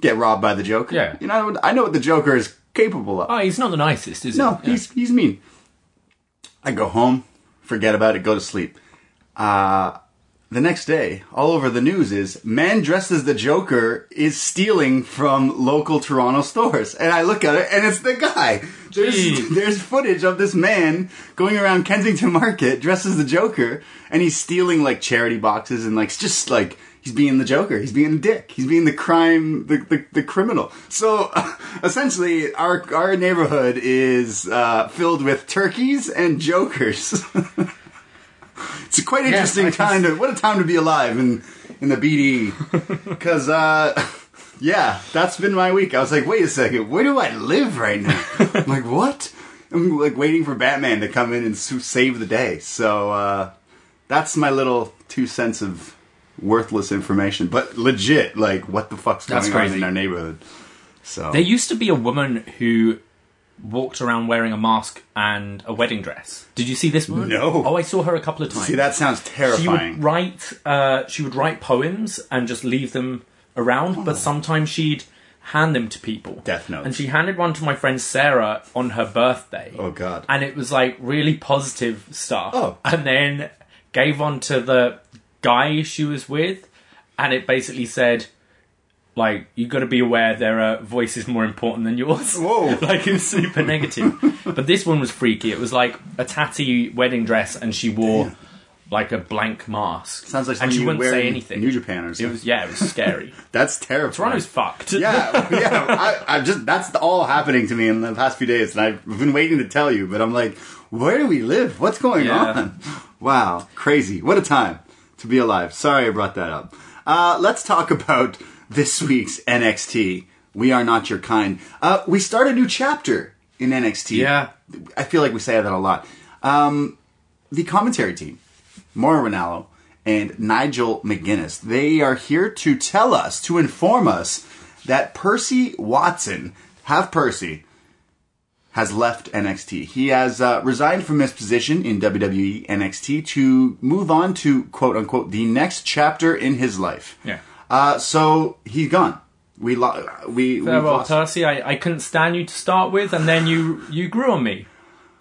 get robbed by the Joker. Yeah. You know I know what the Joker is capable of. Oh, he's not the nicest, is No, he? No, he's he's mean. I go home, forget about it, go to sleep. Uh, the next day, all over the news is man dressed as the Joker is stealing from local Toronto stores, and I look at it, and it's the guy. There's there's footage of this man going around Kensington Market dressed as the Joker, and he's stealing like charity boxes and like just like. He's being the Joker. He's being a dick. He's being the crime, the, the, the criminal. So, essentially, our our neighborhood is uh, filled with turkeys and jokers. it's a quite interesting can time to what a time to be alive in in the BD Because uh, yeah, that's been my week. I was like, wait a second, where do I live right now? I'm like what? I'm like waiting for Batman to come in and save the day. So uh, that's my little two cents of worthless information, but legit. Like, what the fuck's That's going on in our neighborhood? So There used to be a woman who walked around wearing a mask and a wedding dress. Did you see this woman? No. Oh, I saw her a couple of times. see that sounds she terrifying. would write uh, she would write poems and just leave them around but oh. sometimes she'd hand them to people Death notes. and she handed one to my friend sarah on her birthday Oh, God. and it was like really positive stuff Oh. and then gave one to the guy she was with, and it basically said, like, you got to be aware there are voices more important than yours. Whoa. like, it was super negative. But this one was freaky. It was like a tatty wedding dress, and she wore like a blank mask. Sounds like and something she you wouldn't say anything. New Japan or It was yeah, it was scary. That's terrible. Toronto's fucked. Yeah, yeah. I, I just that's all happening to me in the past few days, and I've been waiting to tell you, but I'm like, where do we live? What's going Yeah. on? Wow, crazy! What a time to be alive. Sorry I brought that up. Uh, let's talk about this week's NXT. We are not your kind. Uh, we start a new chapter in NXT. Yeah. I feel like we say that a lot. Um, the commentary team, Mauro Ranallo and Nigel McGuinness, they are here to tell us, to inform us that Percy Watson, have Percy, has left NXT. He has uh, resigned from his position in WWE NXT to move on to quote unquote the next chapter in his life. Yeah. Uh, so he's gone. We lo- we we Farewell. Percy. I, I couldn't stand you to start with, and then you you grew on me.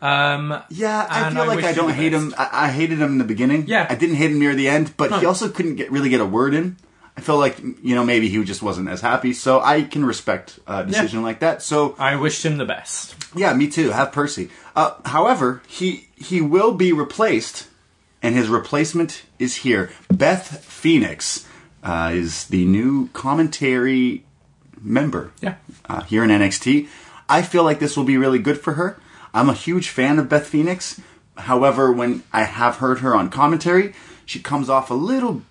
Um, Yeah, I feel I like I don't hate him. I, I hated him in the beginning. Yeah. I didn't hate him near the end, but he also couldn't get really get a word in. I feel like you know maybe he just wasn't as happy. So I can respect a decision like that. So I wished him the best. yeah, me too. Have Percy. Uh, however, he he will be replaced, and his replacement is here. Beth Phoenix uh, is the new commentary member Yeah. uh, here in NXT. I feel like this will be really good for her. I'm a huge fan of Beth Phoenix. However, when I have heard her on commentary, she comes off a little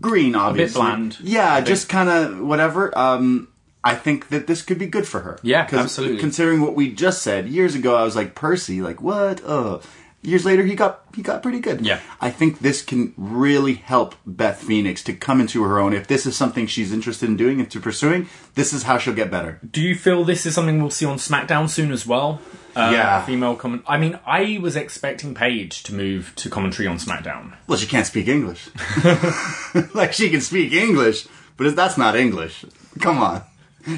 green, obviously. A bit bland, Yeah, just kind of whatever. Um, I think that this could be good for her. Yeah, absolutely. Considering what we just said years ago, I was like Percy, like what? Uh, years later, he got he got pretty good. Yeah. I think this can really help Beth Phoenix to come into her own. If this is something she's interested in doing and to pursuing, this is how she'll get better. Do you feel this is something we'll see on SmackDown soon as well? Uh, Yeah. Female comment. I mean, I was expecting Paige to move to commentary on SmackDown. Well, she can't speak English. like she can speak English, but that's not English. Come on.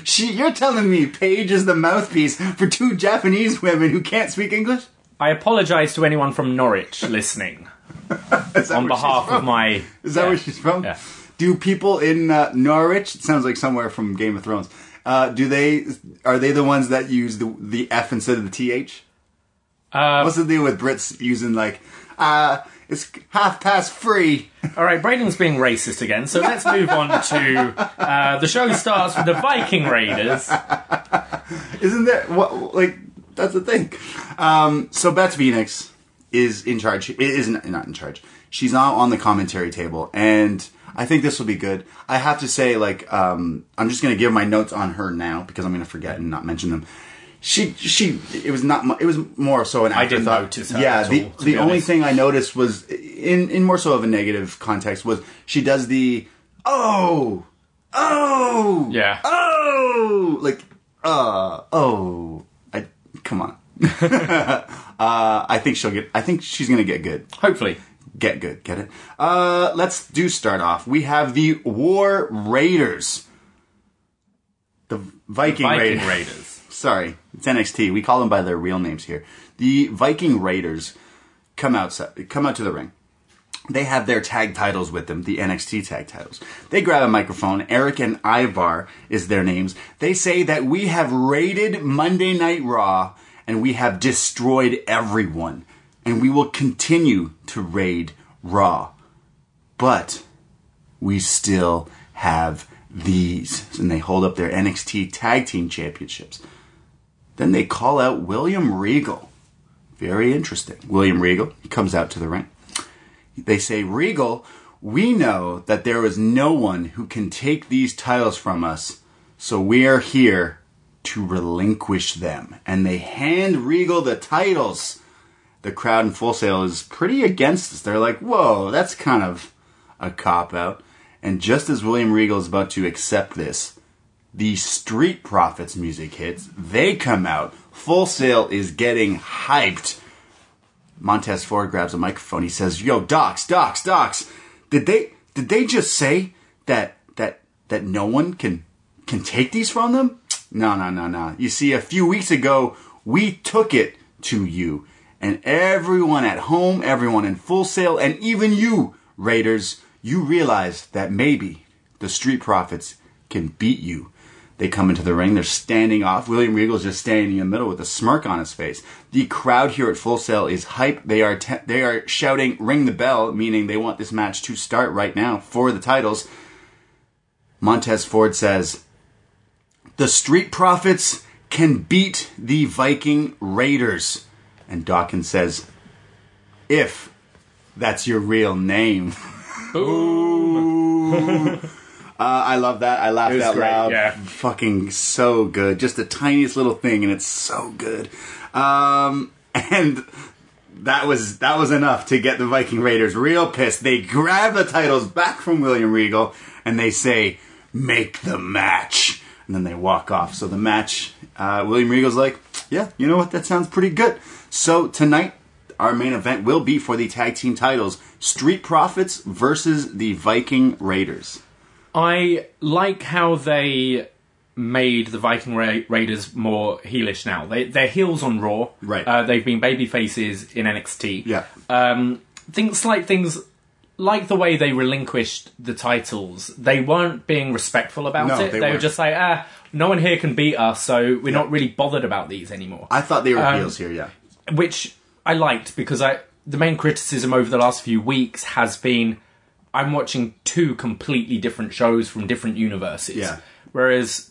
She, you're telling me Paige is the mouthpiece for two Japanese women who can't speak English? I apologise to anyone from Norwich listening on behalf of my. Is that yeah. where she's from? Yeah. Do people in uh, Norwich? It sounds like somewhere from Game of Thrones. Uh, do they? Are they the ones that use the the F instead of the th? Uh, What's the deal with Brits using like, uh, it's half past three? All right, Braden's being racist again, so let's move on to uh, the show starts with the Viking Raiders. Isn't that what like that's the thing? Um, so Beth Phoenix is in charge. Is not not in charge. She's not on the commentary table, and I think this will be good. I have to say, like, um, I'm just going to give my notes on her now because I'm going to forget and not mention them. She she it was not it was more so an I didn't notice Yeah, the all, the only honest. thing I noticed was in in more so of a negative context was she does the oh oh Yeah. oh like uh oh I come on uh I think she'll get I think she's gonna get good Hopefully. Get good get it uh let's do start off we have the War Raiders the Viking, Viking Raiders. Raiders. sorry it's NXT we call them by their real names here the Viking Raiders come outside come out to the ring they have their tag titles with them, the NXT tag titles. They grab a microphone. Eric and Ivar is their names. They say that we have raided Monday Night Raw and we have destroyed everyone. And we will continue to raid Raw. But we still have these. And they hold up their NXT tag team championships. Then they call out William Regal. Very interesting. William Regal, he comes out to the ring they say, Regal, we know that there is no one who can take these titles from us, so we are here to relinquish them. And they hand Regal the titles. The crowd in Full Sail is pretty against this. They're like, whoa, that's kind of a cop out. And just as William Regal is about to accept this, the Street Profits music hits. They come out. Full Sail is getting hyped. Montez Ford grabs a microphone. He says, "Yo, docs, docs, docs, did they did they just say that that that no one can can take these from them? No, no, no, no. You see, a few weeks ago we took it to you, and everyone at home, everyone in Full Sail, and even you, Raiders, you realize that maybe the Street Profits can beat you. They come into the ring. They're standing off. William Regal's just standing in the middle with a smirk on his face. The crowd here at Full Sail is hype. They are te- they are shouting "Ring the bell," meaning they want this match to start right now for the titles. Montez Ford says, "The Street Profits can beat the Viking Raiders," and Dawkins says, "If that's your real name." Uh, I love that. I laughed out great, loud. yeah. Fucking so good. Just the tiniest little thing, and it's so good. Um, and that was that was enough to get the Viking Raiders real pissed. They grab the titles back from William Regal, and they say, "Make the match." And then they walk off. So the match, uh, William Regal's like, "Yeah, you know what? That sounds pretty good." So tonight, our main event will be for the tag team titles: Street Profits versus the Viking Raiders. I like how they made the Viking Ra- Raiders more heelish now. They, they're heels on Raw. Right. Uh, they've been baby faces in NXT. Yeah. Um, things like things like the way they relinquished the titles. They weren't being respectful about No, it. they They, were just like, ah, no one here can beat us, so we're not really bothered about these anymore. I thought they were Um, heels here. Yeah. which I liked because I the main criticism over the last few weeks has been I'm watching two completely different shows from different universes. Yeah. Whereas,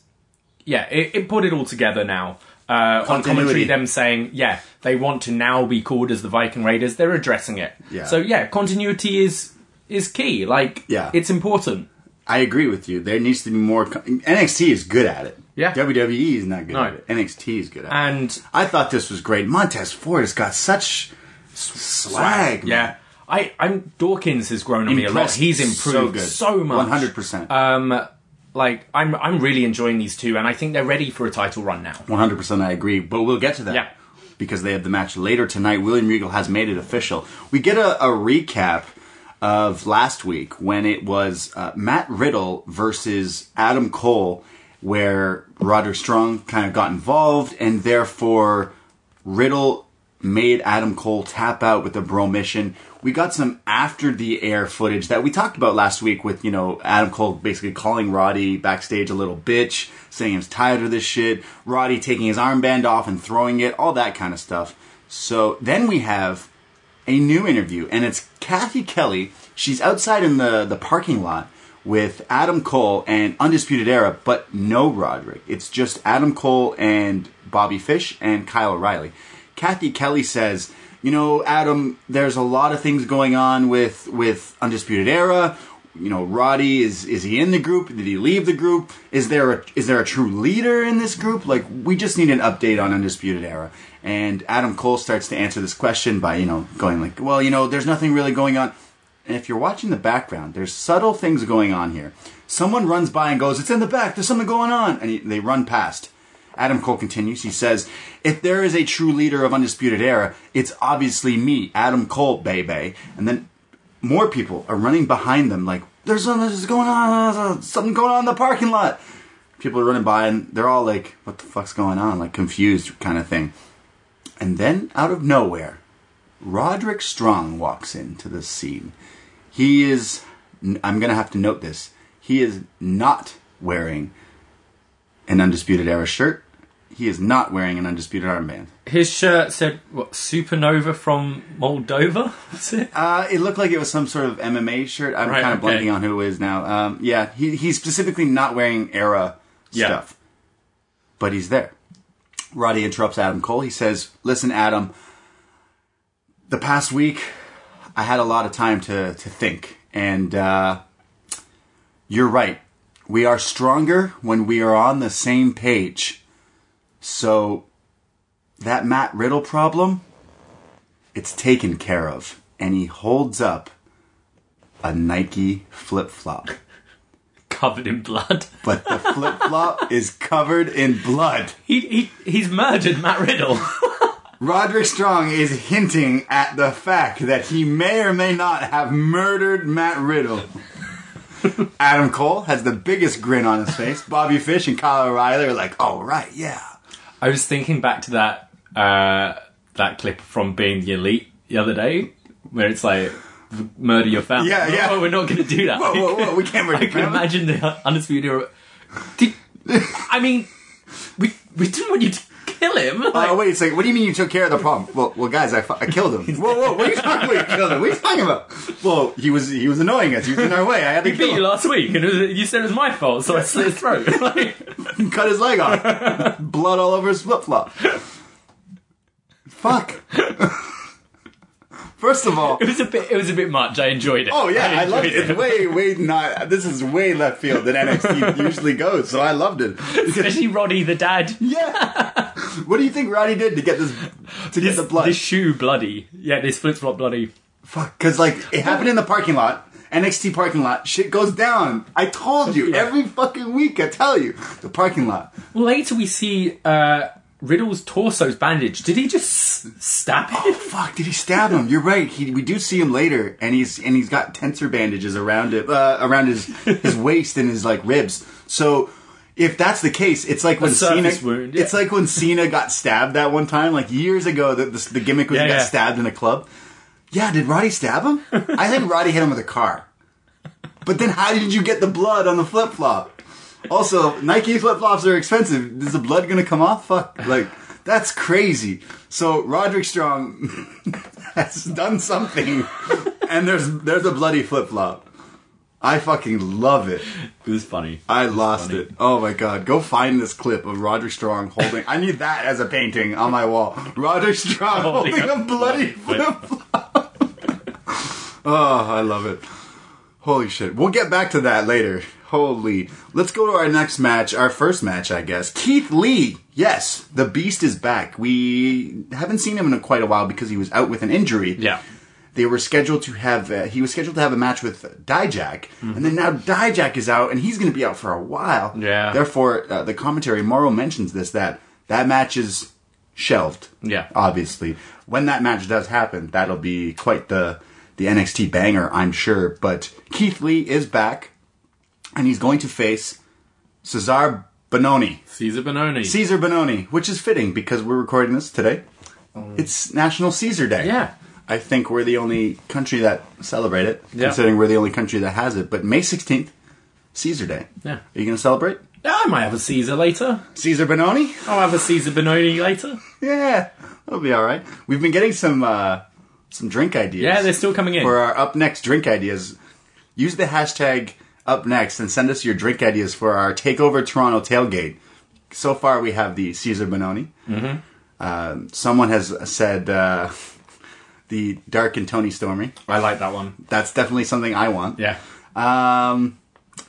yeah, it, it put it all together now. Uh, on Continuity. commentary, them saying, yeah, they want to now be called as the Viking Raiders. They're addressing it. Yeah. So yeah, continuity is is key. Like, Yeah. it's important. I agree with you. There needs to be more. co- NXT is good at it. Yeah. WWE is not good No. at it. NXT is good at it. And I thought this was great. Montez Ford has got such swag. yeah, I, I'm Dawkins has grown on me a lot. He's improved so, much. 100%. Um, like I'm I'm really enjoying these two, and I think they're ready for a title run now. 100% I agree. But we'll get to that. Yeah. Because they have the match later tonight. William Regal has made it official. We get a, a recap of last week when it was uh, Matt Riddle versus Adam Cole, where Roderick Strong kind of got involved, and therefore Riddle made Adam Cole tap out with the Bromission. We got some after the air footage that we talked about last week with, you know, Adam Cole basically calling Roddy backstage a little bitch, saying he's tired of this shit, Roddy taking his armband off and throwing it, all that kind of stuff. So then we have a new interview, and it's Kathy Kelly. She's outside in the, the parking lot with Adam Cole and Undisputed Era, but no Roderick. It's just Adam Cole and Bobby Fish and Kyle O'Reilly. Kathy Kelly says, you know, Adam, there's a lot of things going on with with Undisputed Era. You know, Roddy is is he in the group? Did he leave the group? Is there a is there a true leader in this group? Like, we just need an update on Undisputed Era. And Adam Cole starts to answer this question by you know going like, well, you know, there's nothing really going on. And if you're watching the background, there's subtle things going on here. Someone runs by and goes, "It's in the back. There's something going on," and he, they run past. Adam Cole continues. He says, "If there is a true leader of Undisputed Era, it's obviously me, Adam Cole, baby." And then more people are running behind them, like, "There's something going on. Something going on in the parking lot." People are running by, and they're all like, "What the fuck's going on?" Like confused, kind of thing. And then, out of nowhere, Roderick Strong walks into the scene. He is, I'm going to have to note this, he is not wearing an Undisputed Era shirt. He is not wearing an Undisputed armband. His shirt said what Supernova from Moldova. Was it? Uh, it looked like it was some sort of MMA shirt. I'm Right, kind of okay. blanking on who it is now. Um, yeah, he, he's specifically not wearing Era Yeah. stuff. But he's there. Roddy interrupts Adam Cole. He says, Listen, Adam, the past week I had a lot of time to, to think. And uh, you're right. We are stronger when we are on the same page. So that Matt Riddle problem, it's taken care of. And he holds up a Nike flip flop. Covered in blood. But the flip flop is covered in blood. He, he he's murdered Matt Riddle. Roderick Strong is hinting at the fact that he may or may not have murdered Matt Riddle. Adam Cole has the biggest grin on his face. Bobby Fish and Kyle O'Reilly are like, oh, right, yeah. I was thinking back to that uh, that clip from Being the Elite the other day, where it's like murder your family. Yeah, yeah. Oh, we're not going to do that. Whoa, whoa, whoa, we can't murder I can imagine the Undisputed Era. Did, I mean, we we didn't want you to kill him. Oh Like, wait a second. What do you mean you took care of the problem? Well, well, guys, I, fu- I killed him. Whoa, whoa! What are you talking about? You killed him. What are you talking about? Well, he was he was annoying us. He was in our way. I had to we beat you last week, and it was, you said it was my fault, so I slit his throat. like, Cut his leg off. Blood all over his flip flop. Fuck. First of all, it was a bit. It was a bit much. I enjoyed it. oh yeah, I, enjoyed loved it. It's way, way not. This is way left field than NXT usually goes. So I loved it. Especially Roddy, the dad. Yeah. What do you think Roddy did to get this to get the blood? This shoe bloody. Yeah, this flip flop bloody. Fuck, because like it happened in the parking lot, NXT parking lot. Shit goes down. I told you every fucking week. I tell you the parking lot. Well, later we see uh, Riddle's torso's bandaged. Did he just s- stab him? Oh, Fuck, did he stab him? You're right. He, we do see him later, and he's and he's got tensor bandages around it, uh, around his his waist and his like ribs. So. If that's the case, it's like when Cena. wound, yeah. It's like when Cena got stabbed that one time, like years ago. That the, the gimmick was Yeah, he got yeah. stabbed in a club. Yeah, did Roddy stab him? I think Roddy hit him with a car. But then how did you get the blood on the flip flop? Also, Nike flip flops are expensive. Is the blood gonna come off? Fuck. Like, that's crazy. So Roderick Strong has done something and there's there's a bloody flip flop. I fucking love it. It was funny. I lost funny. it. Oh my god. Go find this clip of Roderick Strong holding I need that as a painting on my wall. Roderick Strong oh Holding holding, a bloody flip flop. oh, I love it. Holy shit. We'll get back to that later. Holy. Let's go to our next match, our first match, I guess. Keith Lee. Yes, the Beast is back. We haven't seen him in quite a while because he was out with an injury. Yeah. They were scheduled to have, uh, he was scheduled to have a match with Dijak, and then now Dijak is out, and he's going to be out for a while. Yeah. Therefore, uh, the commentary, Mauro mentions this, that that match is shelved. Yeah. Obviously. When that match does happen, that'll be quite the, the NXT banger, I'm sure. But Keith Lee is back, and he's going to face Cesar Bononi. Caesar Bononi. Caesar Bononi, which is fitting because we're recording this today. It's National Caesar Day. Yeah. I think we're the only country that celebrate it, Yeah. considering we're the only country that has it. But May 16th, Caesar Day. Yeah. Are you going to celebrate? Yeah, I might have a Caesar later. Caesar Bononi? I'll have a Caesar Bononi later. Yeah, that'll be all right. We've been getting some uh, some drink ideas. Yeah, they're still coming in. for our up next drink ideas. Use the hashtag up next and send us your drink ideas for our Takeover Toronto tailgate. So far, we have the Caesar Bononi. Mm-hmm. Um, someone has said uh, the Dark and Tony Stormy. I like that one. That's definitely something I want. Yeah. Um,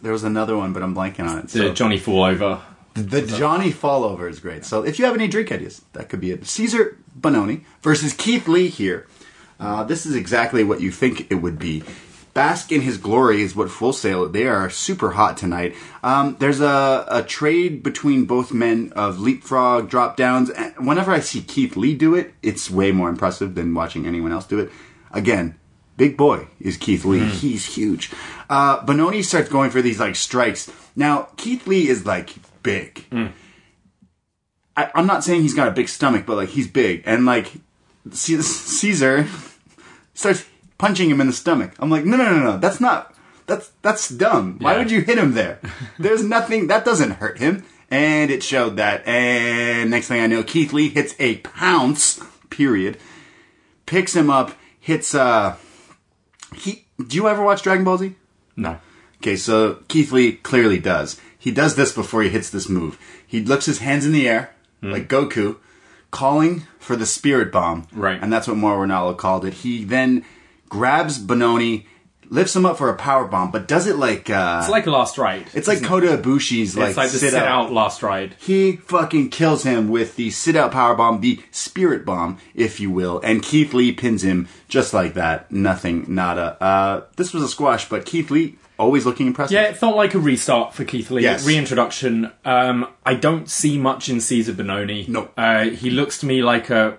there was another one, but I'm blanking on it. The So Johnny Fallover. the Johnny Fallover is great. So if you have any drink ideas, that could be it. Caesar Bononi versus Keith Lee here. Uh, this is exactly what you think it would be. Bask in his glory is what Full Sail. They are super hot tonight. Um, there's a, a trade between both men of leapfrog drop downs. And whenever I see Keith Lee do it, it's way more impressive than watching anyone else do it. Again, big boy is Keith Lee. He's huge. Uh, Bononi starts going for these like strikes. Now Keith Lee is like big. I, I'm not saying he's got a big stomach, but like he's big, and like C- Caesar starts punching him in the stomach. I'm like, no, no, no, no, that's not. That's that's dumb. Why Yeah. would you hit him there? There's nothing that doesn't hurt him, and it showed that. And next thing I know, Keith Lee hits a pounce. Period. Picks him up. Hits. Uh, he. Do you ever watch Dragon Ball Z? No. Okay, so Keith Lee clearly does. He does this before he hits this move. He looks his hands in the air, like Goku, calling for the spirit bomb. Right. And that's what Mauro Ranallo called it. He then grabs Bononi, lifts him up for a power bomb, but does it like uh It's like Last Ride. it's like Kota Ibushi's like, like the sit, out. Last Ride. He fucking kills him with the sit out power bomb, the spirit bomb, if you will, and Keith Lee pins him just like that. Nothing, nada. Uh, this was a squash, but Keith Lee always looking impressive. Yeah, it felt like a restart for Keith Lee. Yes. Reintroduction. Um, I don't see much in Caesar Bononi. No. Uh, he looks to me like a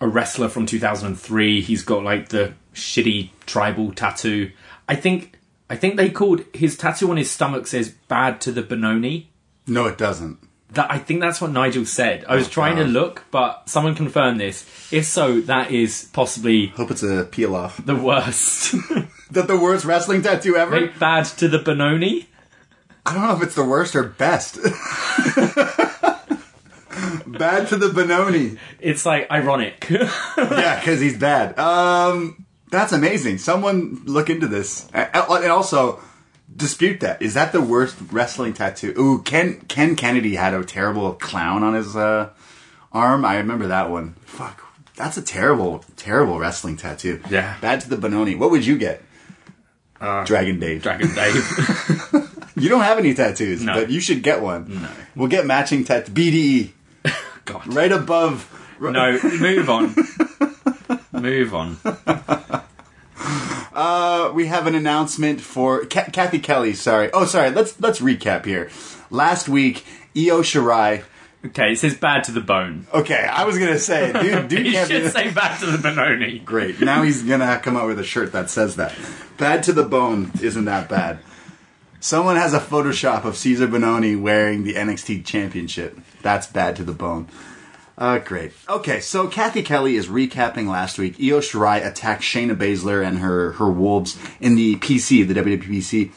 a wrestler from 2003. He's got like the shitty tribal tattoo. I think I think they called his tattoo on his stomach says "bad to the Benoni." No, it doesn't. That I think that's what Nigel said. I was oh, trying to look, but someone confirmed this. If so, that is possibly Hope it's a peel off. the worst. That the worst wrestling tattoo ever? Very bad to the Benoni. I don't know if it's the worst or best. bad to the Benoni. It's like ironic. yeah, because he's bad. Um, that's amazing. Someone look into this, and also dispute that. Is that the worst wrestling tattoo? Ooh, Ken Ken Kennedy had a terrible clown on his uh, arm. I remember that one. Fuck, that's a terrible, terrible wrestling tattoo. Yeah. bad to the Benoni. What would you get? Dragon Dave. Dragon Dave. You don't have any tattoos, No. but you should get one. No, we'll get matching tattoos. BDE God. right above. No, move on. move on. Uh, we have an announcement for Kathy Kelly. Sorry. Oh, sorry. Let's let's recap here. Last week, Io Shirai. Okay, it says bad to the bone. Okay, I was gonna say, dude, dude You can't be should say bad to the Benoni. great. Now he's gonna come out with a shirt that says that. Bad to the bone isn't that bad. Someone has a Photoshop of Caesar Bononi wearing the NXT Championship. That's bad to the bone. Uh, great. Okay, so Kathy Kelly is recapping last week. Io Shirai attacked Shayna Baszler and her, her wolves in the PC, the WWPC.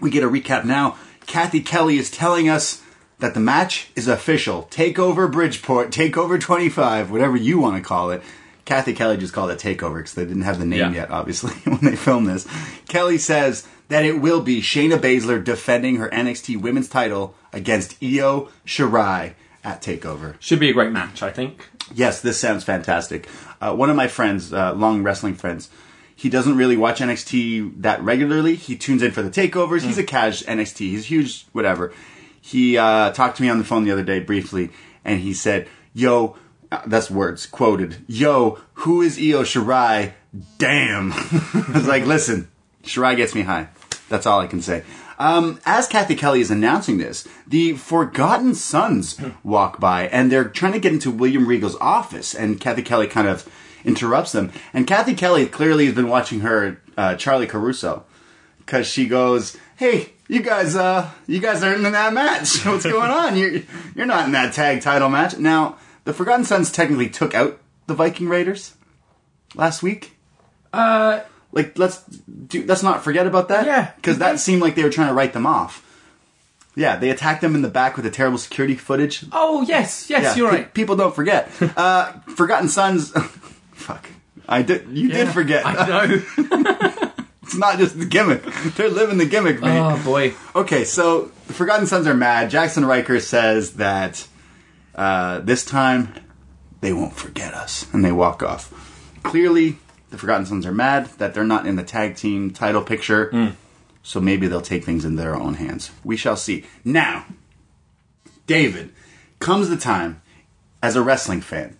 We get a recap now. Kathy Kelly is telling us that the match is official. Takeover Bridgeport, Takeover 25, whatever you want to call it. Kathy Kelly just called it Takeover because they didn't have the name Yeah. yet, obviously, when they filmed this. Kelly says that it will be Shayna Baszler defending her NXT Women's title against Io Shirai at Takeover. Should be a great match, I think. Yes, this sounds fantastic. Uh, one of my friends, uh, long wrestling friends, he doesn't really watch NXT that regularly. He tunes in for the takeovers. He's a cash NXT. He's huge, whatever. He uh, talked to me on the phone the other day briefly, and he said, "Yo, uh, that's words quoted. Yo, who is Io Shirai? Damn." I was like, "Listen, Shirai gets me high. That's all I can say." Um, as Kathy Kelly is announcing this, the Forgotten Sons walk by and they're trying to get into William Regal's office, and Kathy Kelly kind of interrupts them. And Kathy Kelly clearly has been watching her uh, Charlie Caruso because she goes, "Hey, you guys, uh, you guys aren't in that match. What's going on? You're you're not in that tag title match." Now, the Forgotten Sons technically took out the Viking Raiders last week. Uh, Like, let's do, let's not forget about that. Yeah. because that seemed like they were trying to write them off. Yeah, they attacked them in the back with the terrible security footage. oh, yes, yes, Yeah, you're pe- right. people don't forget. Uh, Forgotten Sons. fuck. I did. You did forget. I know. it's not just the gimmick. They're living the gimmick, mate. oh, boy. Okay, so the Forgotten Sons are mad. Jaxson Ryker says that uh, this time they won't forget us, and they walk off. Clearly, the Forgotten Sons are mad that they're not in the tag team title picture, hmm. so maybe they'll take things in their own hands. We shall see. Now, David, comes the time as a wrestling fan.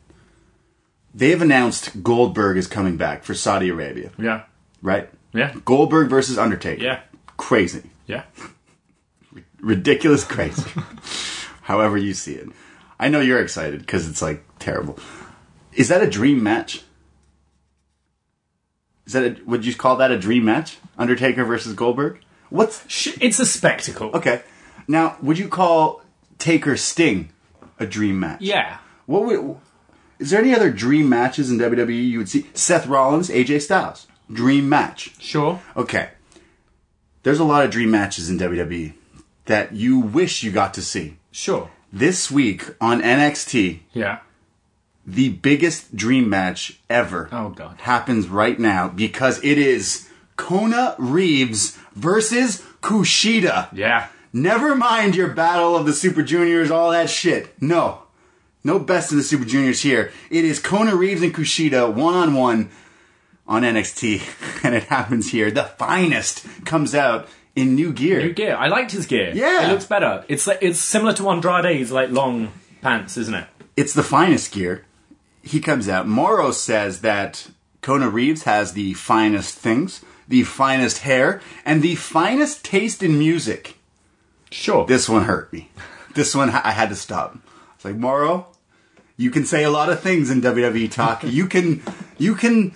They've announced Goldberg is coming back for Saudi Arabia, Yeah. right? Yeah. Goldberg versus Undertaker. Yeah. Crazy Yeah. ridiculous crazy. However you see it. I know you're excited because it's like terrible. Is that a dream match? Is that a, would you call that a dream match? Undertaker versus Goldberg? What's Sh- It's a spectacle. okay? Now, would you call Taker Sting a dream match? Yeah. What would? Is there any other dream matches in WWE you would see? Seth Rollins, AJ Styles, dream match. Sure. Okay. There's a lot of dream matches in WWE that you wish you got to see. Sure. This week on NXT, Yeah. The biggest dream match ever Oh, God. happens right now because it is Kona Reeves versus Kushida. Yeah. Never mind your battle of the Super Juniors, all that shit. No. No best of the Super Juniors here. It is Kona Reeves and Kushida one on one on NXT, and it happens here. The finest comes out in new gear. New gear. I liked his gear. Yeah. It looks better. It's like it's similar to Andrade's like long pants, isn't it? it's the finest gear. He comes out. Mauro says that Kona Reeves has the finest things, the finest hair, and the finest taste in music. Sure. This one hurt me. This one I had to stop. It's like Mauro, you can say a lot of things in WWE talk. you can you can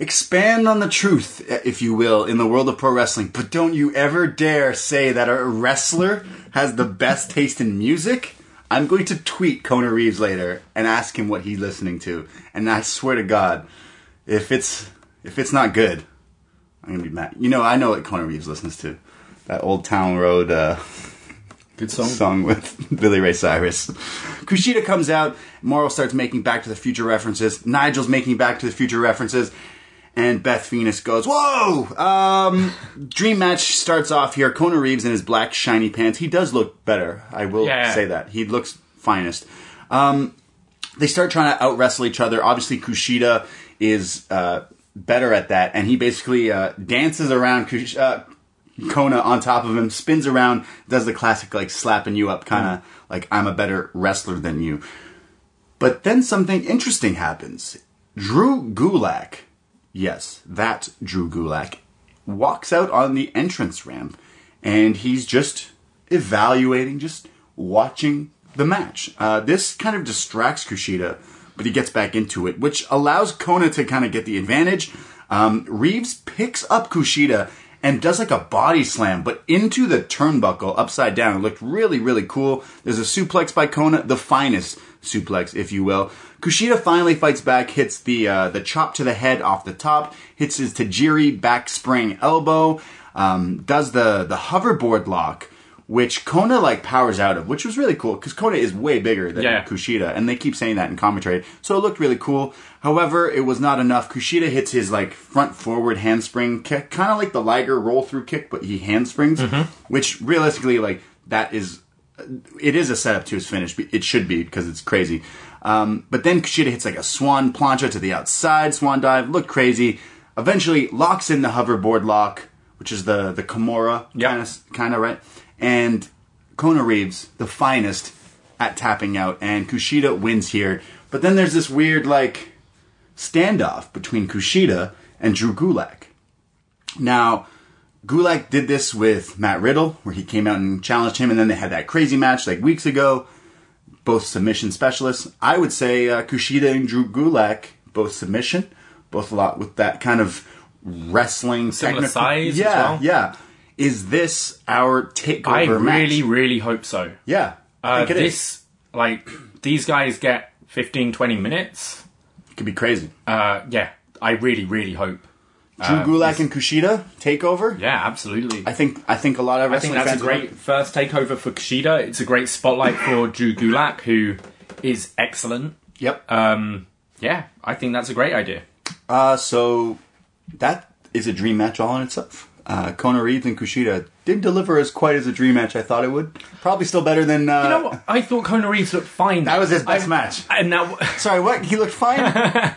expand on the truth, if you will, in the world of pro wrestling, but don't you ever dare say that a wrestler has the best taste in music. I'm going to tweet Kona Reeves later and ask him what he's listening to. And I swear to God, if it's if it's not good, I'm gonna be mad. You know, I know what Kona Reeves listens to. That Old Town Road uh, Good song. song with Billy Ray Cyrus. Kushida comes out. Mauro starts making Back to the Future references. Nigel's making Back to the Future references. And Beth Phoenix goes, Whoa! Um, dream match starts off here. Kona Reeves in his black shiny pants. He does look better. I will Yeah. say that. He looks finest. Um, they start trying to out wrestle each other. Obviously, Kushida is uh, better at that, and he basically uh, dances around Kush- uh, Kona on top of him, spins around, does the classic like slapping you up, kind of like I'm a better wrestler than you. But then something interesting happens. Drew Gulak, yes, that Drew Gulak, walks out on the entrance ramp, and he's just evaluating, just watching the match. Uh, this kind of distracts Kushida, but he gets back into it, which allows Kona to kind of get the advantage. Um, Reeves picks up Kushida and does like a body slam, but into the turnbuckle upside down. It looked really, really cool. There's a suplex by Kona, the finest suplex, if you will. Kushida finally fights back, hits the uh, the chop to the head off the top, hits his Tajiri back spring elbow, um, does the the hoverboard lock, which Kona like powers out of, which was really cool because Kona is way bigger than Yeah. Kushida, and they keep saying that in commentary, so it looked really cool. However, it was not enough. Kushida hits his like front forward handspring kick, kind of like the Liger roll through kick, but he handsprings, which realistically like that is it is a setup to his finish. It should be because it's crazy. Um, but then Kushida hits like a swan plancha to the outside, swan dive, looked crazy. Eventually locks in the hoverboard lock, which is the the Kimura Yep. kind of kind of right. And Kona Reeves, the finest at tapping out, and Kushida wins here. But then there's this weird like standoff between Kushida and Drew Gulak. Now, Gulak did this with Matt Riddle, where he came out and challenged him, and then they had that crazy match like weeks ago. Both submission specialists. I would say uh, Kushida and Drew Gulak, both submission, both a lot with that kind of wrestling Similar size as Yeah, well. yeah. Is this our takeover I match? I really, really hope so. yeah. I Uh, think it is. this, like, these guys get 15, 20 minutes. could be crazy. Uh, yeah, I really, really hope. Drew Gulak and Kushida takeover. Yeah, absolutely. I think I think a lot of I think wrestling that's a fans great first takeover for Kushida. It's a great spotlight for Drew Gulak, who is excellent. Yep. Um, yeah, I think that's a great idea. Uh, so that is a dream match all in itself. Uh, Kona Reeves and Kushida didn't deliver as quite as a dream match I thought it would. Probably still better than. Uh, You know what? I thought Kona Reeves looked fine. That was his best I- match. And now, Sorry, what? He looked fine.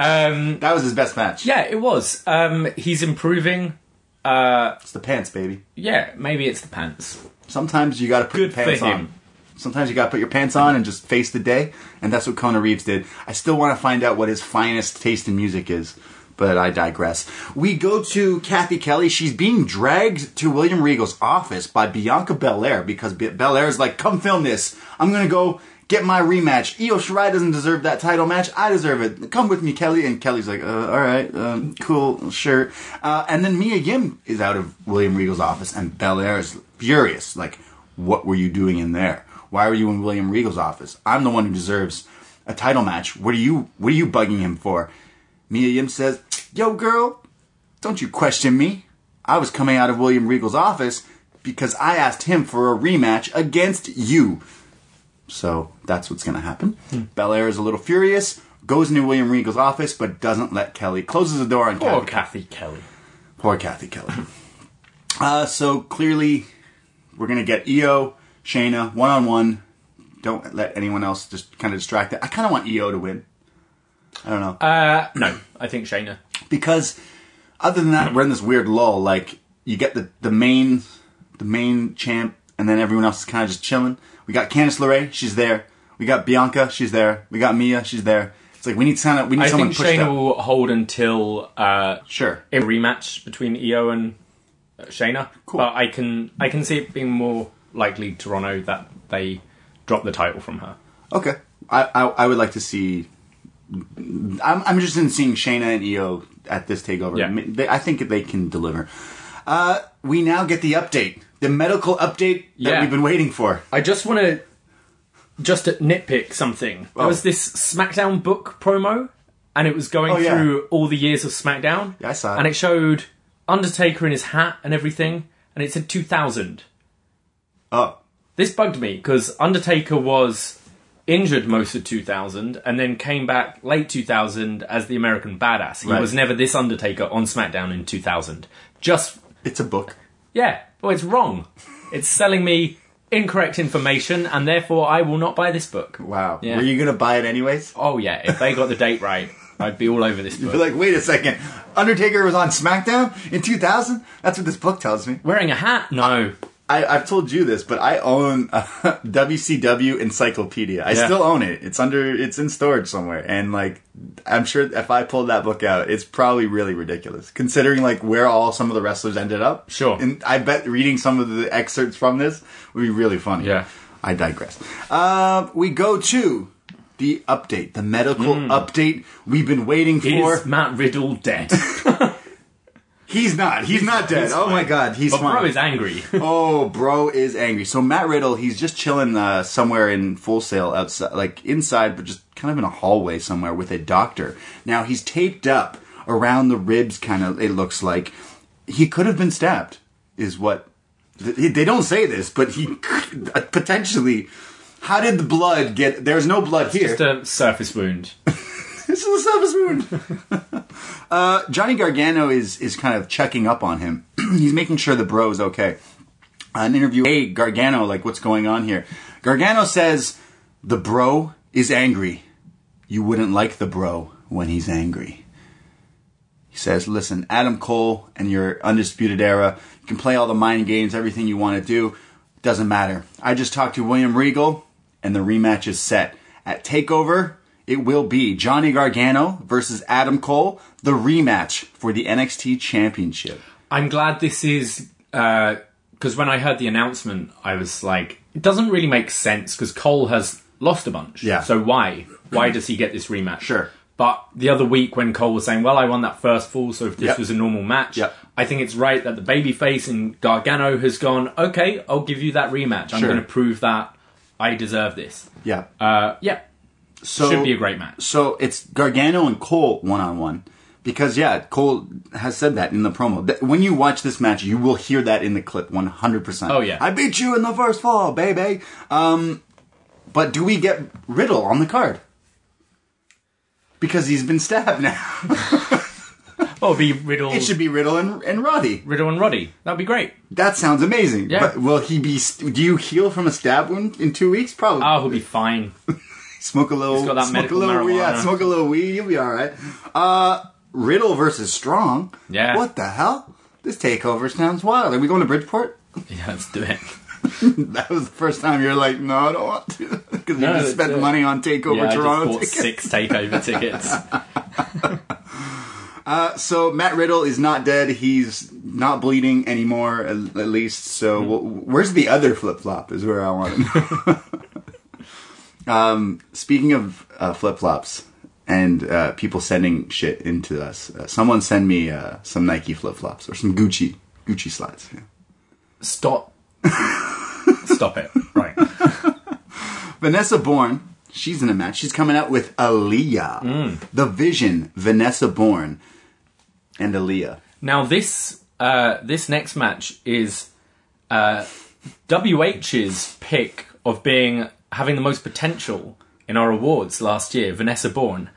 um, that was his best match. yeah, it was. Um, he's improving. Uh, It's the pants, baby. yeah, maybe it's the pants. Sometimes you got to put Good your pants for him. on. Sometimes you got to put your pants on and just face the day, and that's what Kona Reeves did. I still want to find out what his finest taste in music is, but I digress. We go to Kathy Kelly. She's being dragged to William Regal's office by Bianca Belair because Be- Belair is like, "Come film this. I'm gonna go." Get my rematch. Io Shirai doesn't deserve that title match. I deserve it. Come with me, Kelly. And Kelly's like, uh, all right, um, cool, sure. Uh, and then Mia Yim is out of William Regal's office, and Belair is furious. Like, what were you doing in there? Why were you in William Regal's office? I'm the one who deserves a title match. What are you what are you bugging him for? Mia Yim says, Yo girl, don't you question me. I was coming out of William Regal's office because I asked him for a rematch against you. So that's what's gonna happen. Belair is a little furious, goes into William Regal's office, but doesn't let Kelly closes the door on Poor Kathy. Kathy Kelly. Poor Kathy Kelly. uh, so clearly, we're gonna get Io, Shayna one on one. Don't let anyone else just kind of distract it. I kind of want Io to win. I don't know Uh, no, I think Shayna. because other than that, we're in this weird lull. Like you get the the main the main champ, and then everyone else is kind of just chilling. We got Candice LeRae, she's there. We got Bianca, she's there. We got Mia, she's there. It's like we need someone. We need I someone think pushed Shayna up. will hold until uh, Sure. a rematch between Io and uh, Shayna. Cool. But I can I can see it being more likely Toronto that they drop the title from her. Okay. I, I I would like to see. I'm I'm interested in seeing Shayna and Io at this takeover. Yeah. I, mean, they, I think they can deliver. Uh, we now get the update, the medical update that Yeah. we've been waiting for. I just want to just nitpick something, there Oh. was this SmackDown book promo, and it was going Oh, yeah. through all the years of SmackDown. Yeah, I saw it. And it showed Undertaker in his hat and everything, and it said 2000. Oh, This bugged me because Undertaker was injured most of 2000 and then came back late 2000 as the American Badass. He Right. was never this Undertaker on SmackDown in 2000. Just it's a book. Yeah, well, it's wrong. It's selling me incorrect information, and therefore I will not buy this book. Wow. Yeah. Were you gonna buy it anyways? Oh yeah, if they got the date right, I'd be all over this You're book. like, wait a second. Undertaker was on SmackDown in 2000. That's what this book tells me. Wearing a hat? No. I, I've told you this, but I own a WCW Encyclopedia. I Yeah. still own it. It's under, it's in storage somewhere, and like, I'm sure if I pulled that book out, it's probably really ridiculous, considering like where all some of the wrestlers ended up. Sure. and I bet reading some of the excerpts from this would be really funny. Yeah. I digress. Uh, we go to the update, the medical update we've been waiting for. Is Matt Riddle dead? He's not. He's, not dead. he's oh my god, he's but fine. bro is angry. Oh, bro is angry. So Matt Riddle, he's just chilling uh, somewhere in Full Sail outside, like inside, but just kind of in a hallway somewhere with a doctor. Now he's taped up around the ribs, kind of. It looks like he could have been stabbed. Is what th- they don't say this, but he could- uh, potentially. How did the blood get? There's no blood here. Just a surface wound. This is a surface wound. uh, Johnny Gargano is is kind of checking up on him. He's making sure the bro is okay. An interview. Hey, Gargano, like what's going on here? Gargano says the bro is angry. You wouldn't like the bro when he's angry. He says, "Listen, Adam Cole and your undisputed era. You can play all the mind games, everything you want to do. Doesn't matter. I just talked to William Regal, and the rematch is set at Takeover. It will be Johnny Gargano versus Adam Cole, the rematch for the NXT Championship. I'm glad this is because when I heard the announcement, I was like, it doesn't really make sense because Cole has lost a bunch. Yeah. So why? Why does he get this rematch? Sure. But the other week when Cole was saying, "Well, I won that first fall, so if this Yep. was a normal match, Yep. I think it's right that the babyface in Gargano has gone. Okay, I'll give you that rematch. I'm Sure. going to prove that I deserve this. Yeah. Uh, yeah, So should be a great match. So it's Gargano and Cole one on one. Because yeah, Cole has said that in the promo. That when you watch this match, you will hear that in the clip 100%. Oh, yeah. I beat you in the first fall, baby. Um but do we get Riddle on the card? Because he's been stabbed now. Oh, be Riddle, It should be Riddle and, and Roddy. Riddle and Roddy. That'd be great. That sounds amazing. Yeah. But will he be do you heal from a stab wound in 2 weeks? Probably. Oh, he'll be fine. Smoke a little. He's got that smoke a little, Yeah, smoke a little weed. You'll be all right. Uh, Riddle versus Strong. Yeah. What the hell? This takeover sounds wild. Are we going to Bridgeport? Yeah, let's do it. That was the first time you're like, no, I don't want to, because No, you just spent money on takeover yeah, I Toronto just bought tickets. six takeover tickets. So Matt Riddle is not dead. He's not bleeding anymore, at, at least. So Hmm. wh- where's the other flip flop? Is where I want to know. Um, speaking of uh, flip flops and uh, people sending shit into us, uh, someone send me uh, some Nike flip flops or some Gucci Gucci slides. Yeah. Stop. Stop it. Right. Vanessa Bourne, she's in a match. She's coming out with Aaliyah, Hmm. the Vision, Vanessa Bourne, and Aaliyah. Now this uh, this next match is uh, WH's pick of being having the most potential in our awards last year, Vanessa Bourne,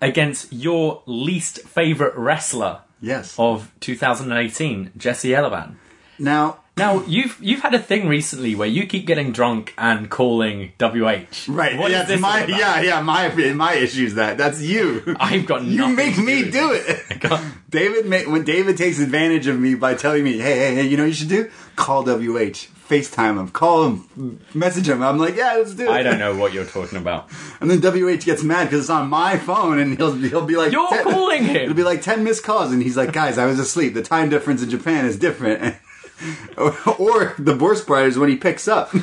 against your least favorite wrestler Yes. of 2018, Jesse Elaban. Now, Now you've you've had a thing recently where you keep getting drunk and calling WH. Right. What yeah, my yeah, yeah, my my issue is that. That's you. I've got you make me do this. it. David when David takes advantage of me by telling me, "Hey, hey, hey, you know what you should do? Call WH, FaceTime him, call him, message him." I'm like, "Yeah, let's do it." I don't know what you're talking about. And then WH gets mad because it's on my phone, and he'll he'll be like, You're 10 calling him. It'll be like ten missed calls, and he's like, "Guys, I was asleep. The time difference in Japan is different." or, or the worst part is when he picks up. then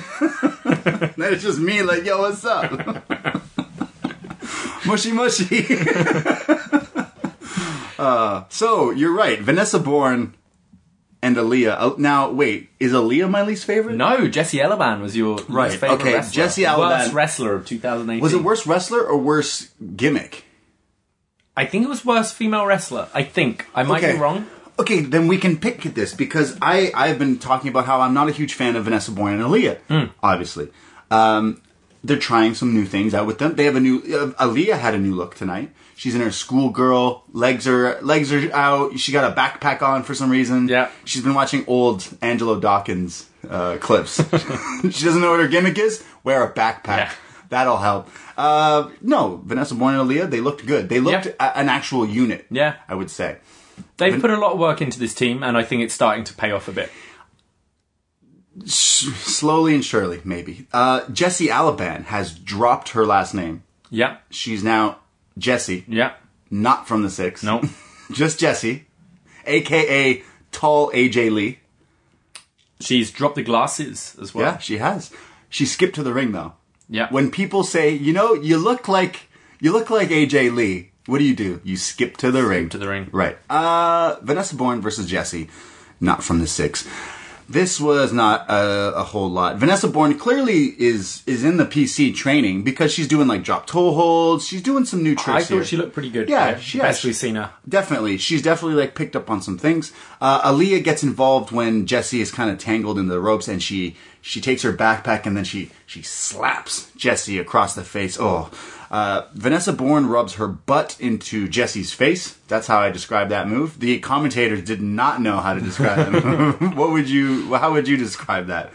it's just me, like, "Yo, what's up?" mushy mushy. uh, so you're right, Vanessa Bourne. And Aaliyah. Uh, Now, wait, is Aaliyah my least favorite? No, Jesse Elaban was your Right, least favorite okay, wrestler. Jesse Elaban- worst wrestler of 2018. Was it worse wrestler or worse gimmick? I think it was worst female wrestler. I think I might be wrong. Okay, then we can pick at this because I I've been talking about how I'm not a huge fan of Vanessa Bourne and Aaliyah. Hmm. Obviously, um, they're trying some new things out with them. They have a new uh, Aaliyah had a new look tonight. She's in her schoolgirl legs are legs are out. She got a backpack on for some reason. Yeah. she's been watching old Angelo Dawkins uh, clips. she doesn't know what her gimmick is. Wear a backpack. Yeah. That'll help. Uh, no, Vanessa Bourne and Aaliyah, they looked good. They looked Yeah. a- an actual unit. Yeah. I would say. They've put a lot of work into this team, and I think it's starting to pay off a bit. slowly and surely, maybe. Uh, Jessie Elaban has dropped her last name. Yeah, She's now Jessie, yeah. not from the six. No, just Jesse, aka Tall AJ Lee. she's dropped the glasses as well. Yeah, she has. She skipped to the ring though. yeah. When people say, you know, you look like you look like AJ Lee, what do you do? You skip to the ring. to the ring. Right. Uh, Vanessa Bourne versus Jesse, not from the six. This was not a, a whole lot. Vanessa Bourne clearly is is in the PC training because she's doing like drop toe holds. She's doing some new tricks. I thought here. she looked pretty good. Yeah, she- we've seen her. Definitely. She's definitely like picked up on some things. Uh, Aaliyah gets involved when Jesse is kind of tangled in the ropes and she, she takes her backpack and then she, she slaps Jesse across the face. Oh, uh, Vanessa Bourne rubs her butt into Jesse's face. That's how I describe that move. The commentators did not know how to describe that move. what would you, how would you describe that?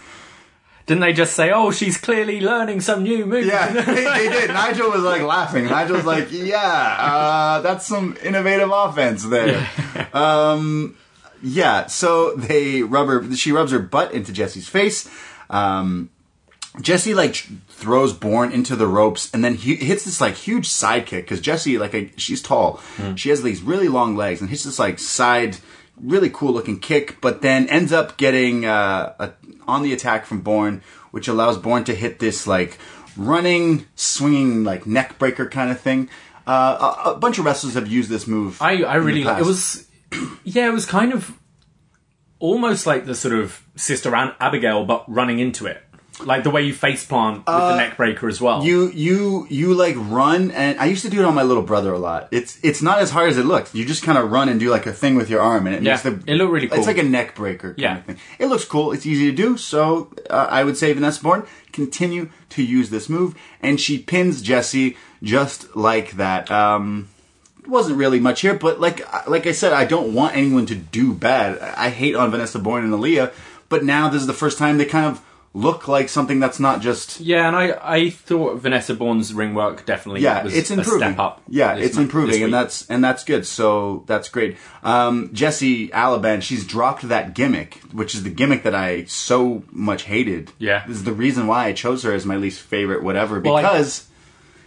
Didn't they just say, "Oh, she's clearly learning some new moves"? Yeah, they, they did. Nigel was like laughing. Nigel was like, "Yeah, uh, that's some innovative offense there." Um, yeah. So they rub her. She rubs her butt into Jesse's face. Um, Jesse like throws Bourne into the ropes, and then he hits this like huge side kick because Jesse like a, she's tall. She has these really long legs and hits this like side, really cool looking kick, but then ends up getting uh, a, on the attack from Bourne, which allows Bourne to hit this like running, swinging like neck breaker kind of thing. Uh, a, a bunch of wrestlers have used this move. I, I really like it. Was yeah, it was kind of almost like the sort of Sister An- Abigail, but running into it, like the way you face plant with the neck breaker as well. Uh, You you you like run and I used to do it on my little brother a lot. It's it's not as hard as it looks. You just kind of run and do like a thing with your arm and it Yeah, makes the it looked really cool. It's like a neck breaker kind Yeah. of thing. It looks cool. It's easy to do. So uh, I would say Vanessa Bourne continue to use this move and she pins Jesse just like that. Um wasn't really much here, but like like I said, I don't want anyone to do bad. I hate on Vanessa Bourne and Aaliyah, but now this is the first time they kind of look like something that's not just yeah, and I, I thought Vanessa Bourne's ring work definitely yeah, was it's improving. a step up. Yeah, it's improving, and that's and that's good. So that's great. Um, Jesse Elaban, she's dropped that gimmick, which is the gimmick that I so much hated. Yeah. this is the reason why I chose her as my least favorite, whatever, Well, I-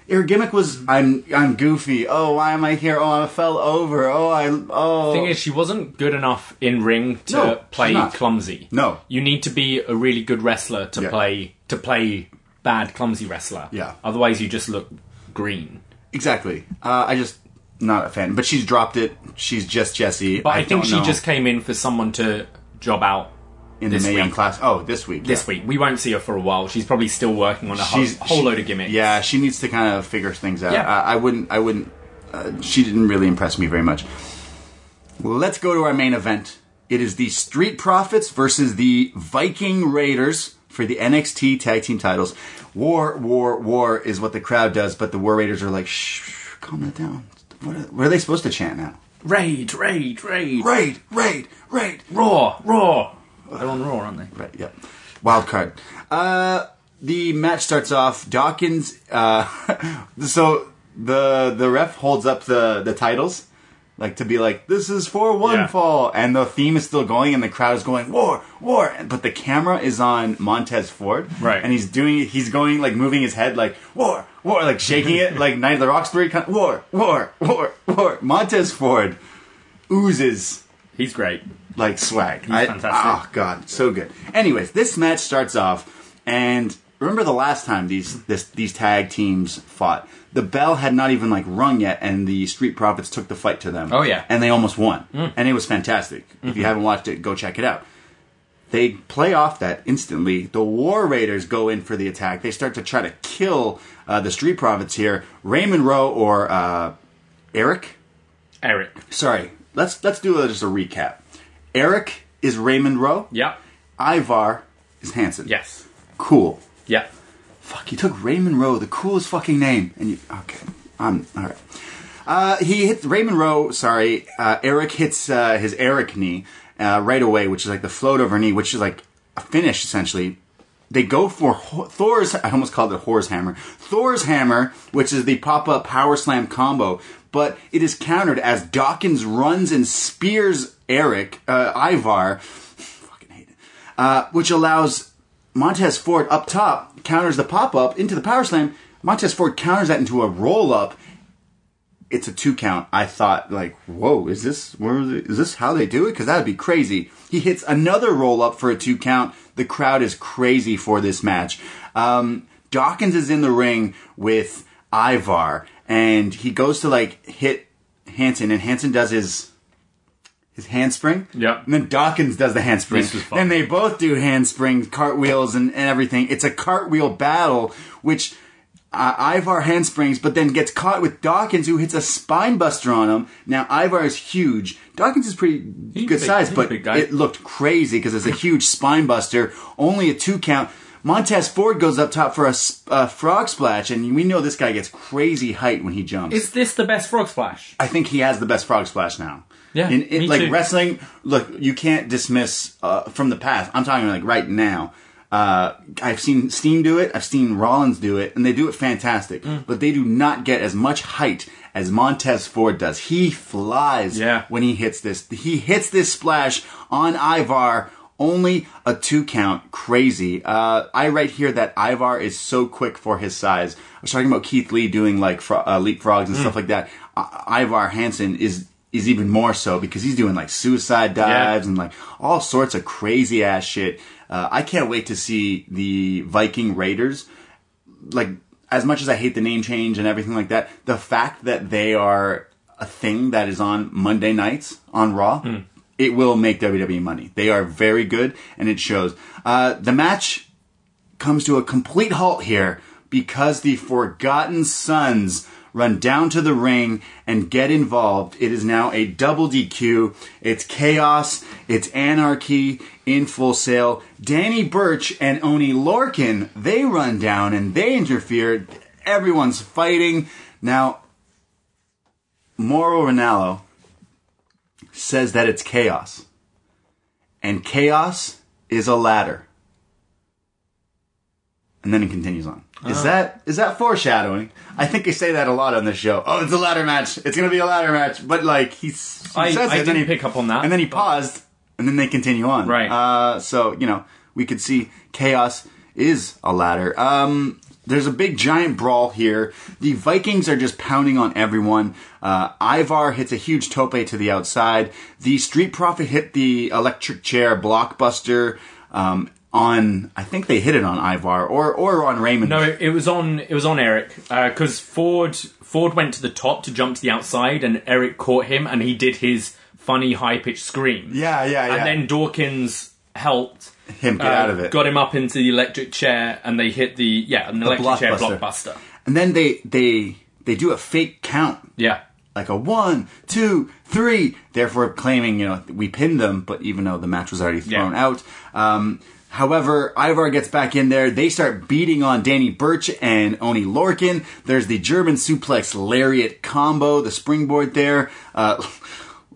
because. her gimmick was I'm I'm goofy. Oh, why am I here? Oh, I fell over. Oh, I oh. thing is, she wasn't good enough in ring to No, play she's not. clumsy. No. you need to be a really good wrestler to Yeah. play to play bad clumsy wrestler. Yeah. otherwise you just look green. exactly. Uh, I just not a fan. But she's dropped it. She's just Jesse. But I, think don't she know. just came in for someone to job out in the this Young week. class. Oh, this week. this yeah. week. We won't see her for a while. She's probably still working on a whole, whole she- load of gimmicks. Yeah, she needs to kind of figure things out. Yeah. I, I wouldn't. I wouldn't. Uh, she didn't really impress me very much. Well, let's go to our main event. It is the Street Profits versus the Viking Raiders for the NXT Tag Team titles. War, war, war is what the crowd does, but the War Raiders are like, shh, calm it down. What are, what are they supposed to chant now? Raid, raid, raid. Raid, raid, raid. Raw, raw. They're on Raw, aren't they? Right, yeah. Wild card. Uh, the match starts off. Dawkins. Uh, so the the ref holds up the the titles, like to be like, "This is for one Yeah. fall," and the theme is still going, and the crowd is going, "War, war!" But the camera is on Montez Ford, Right. And he's doing, he's going like moving his head like, "War, war!" like shaking it like Night of the Roxbury, kind of, "War, war, war, war." Montez Ford oozes He's great. Like swag. fantastic. Oh god, so good. Anyways, this match starts off, and remember the last time these this these tag teams fought. The bell had not even like rung yet, and the Street Profits took the fight to them. Oh, yeah. and they almost won, and it was fantastic. If you haven't watched it, go check it out. They play off that instantly. The War Raiders go in for the attack. They start to try to kill uh, the Street Profits here. Raymond Rowe or uh, Eric Eric. sorry, let's let's do a, just a recap. Eric is Raymond Rowe. Yep. Ivar is Hanson. Yes. Cool. Yep. Fuck, you took Raymond Rowe, the coolest fucking name, and you okay? I'm all right. Uh, he hits Raymond Rowe. Sorry, uh, Eric hits uh, his Eric knee uh, right away, which is like the float over knee, which is like a finish essentially. They go for Ho- Thor's. I almost called it Hor's hammer. Thor's hammer, which is the pop up power slam combo, but it is countered as Dawkins runs and spears Eric uh, Ivar. Fucking hate it. Uh, which allows Montez Ford up top counters the pop up into the power slam. Montez Ford counters that into a roll up. It's a two count. I thought like, whoa, is this where is this how they do it? Because that would be crazy. He hits another roll up for a two count. The crowd is crazy for this match. Um, Dawkins is in the ring with Ivar, and he goes to like hit Hanson, and Hanson does his his handspring. Yep. And then Dawkins does the handspring. This was fun. Then they both do handsprings, cartwheels, and, and everything. It's a cartwheel battle, which uh, Ivar handsprings, but then gets caught with Dawkins, who hits a spine buster on him. Now Ivar is huge. Dawkins is pretty He's good big- size, but it looked crazy because it's a huge spine buster. Only a two count. Montez Ford goes up top for a frog splash, and we know this guy gets crazy height when he jumps. Is this the best frog splash? I think he has the best frog splash now. Yeah, in, in me like too. wrestling. Look, you can't dismiss uh, from the past. I'm talking like right now. Uh, I've seen Steen do it. I've seen Rollins do it, and they do it fantastic. Mm. But they do not get as much height as Montez Ford does. He flies Yeah. when he hits this. He hits this splash on Ivar. Only a two count. Crazy. Uh, I write here that Ivar is so quick for his size. I was talking about Keith Lee doing like fro- uh, leapfrogs and stuff like that. I- Ivar Hanson is is even more so because he's doing like suicide dives and like all sorts of crazy ass shit. Uh, I can't wait to see the Viking Raiders. Like as much as I hate the name change and everything like that, the fact that they are a thing that is on Monday nights on Raw, it will make WWE money. They are very good and it shows. Uh, the match comes to a complete halt here because the Forgotten Sons run down to the ring and get involved. It is now a double DQ. It's chaos. It's anarchy in full sail. Danny Birch and Oni Lorcan, they run down and they interfere. Everyone's fighting. Now, Mauro Ranallo says that it's chaos. And chaos is a ladder. And then it continues on. Is that is that foreshadowing? I think they say that a lot on this show. Oh, it's a ladder match. It's gonna be a ladder match. But like he's, he I- says I it, didn't he- pick up on that, And then he paused, and then they continue on. Right. Uh, so you know we could see chaos is a ladder. Um, there's a big giant brawl here. The Vikings are just pounding on everyone. Uh, Ivar hits a huge tope to the outside. The Street Profit hit the electric chair blockbuster um, on. I think they hit it on Ivar or or on Raymond. No, it, was on. It was on Eric because Ford Ford went to the top to jump to the outside, and Eric caught him, and he did his funny high pitched scream. Yeah, yeah, yeah. And then Dawkins helped him get uh, out of it. got him up into the electric chair, and they hit the yeah an electric chair blockbuster. blockbuster. And then they they they do a fake count. Yeah, like a one, two, three, therefore claiming, you know, we pinned them, but even though the match was already thrown Yeah. out. Um, however, Ivar gets back in there. They start beating on Danny Birch and Oni Lorcan. There's the German suplex lariat combo, the springboard there. Uh,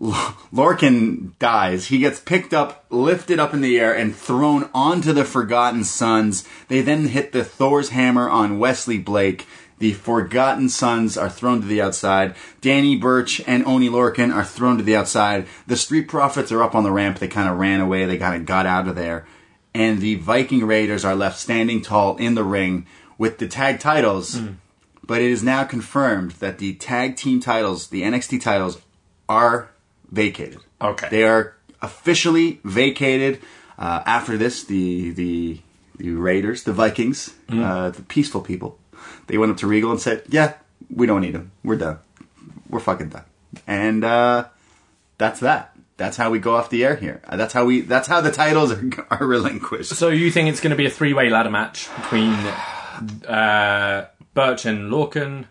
Lorcan dies. He gets picked up, lifted up in the air, and thrown onto the Forgotten Sons. They then hit the Thor's hammer on Wesley Blake. The Forgotten Sons are thrown to the outside. Danny Birch and Oni Lorcan are thrown to the outside. The Street Profits are up on the ramp. They kind of ran away. They kind of got out of there. And the Viking Raiders are left standing tall in the ring with the tag titles. But it is now confirmed that the tag team titles, the NXT titles, are vacated. Okay. They are officially vacated. Uh, after this, the the the Raiders, the Vikings, Mm. uh, the peaceful people, they went up to Regal and said, "Yeah, we don't need him. We're done. We're fucking done." And uh, that's that. That's how we go off the air here. Uh, That's how we. That's how the titles are, are relinquished. So you think it's going to be a three-way ladder match between uh, Birch and Lorcan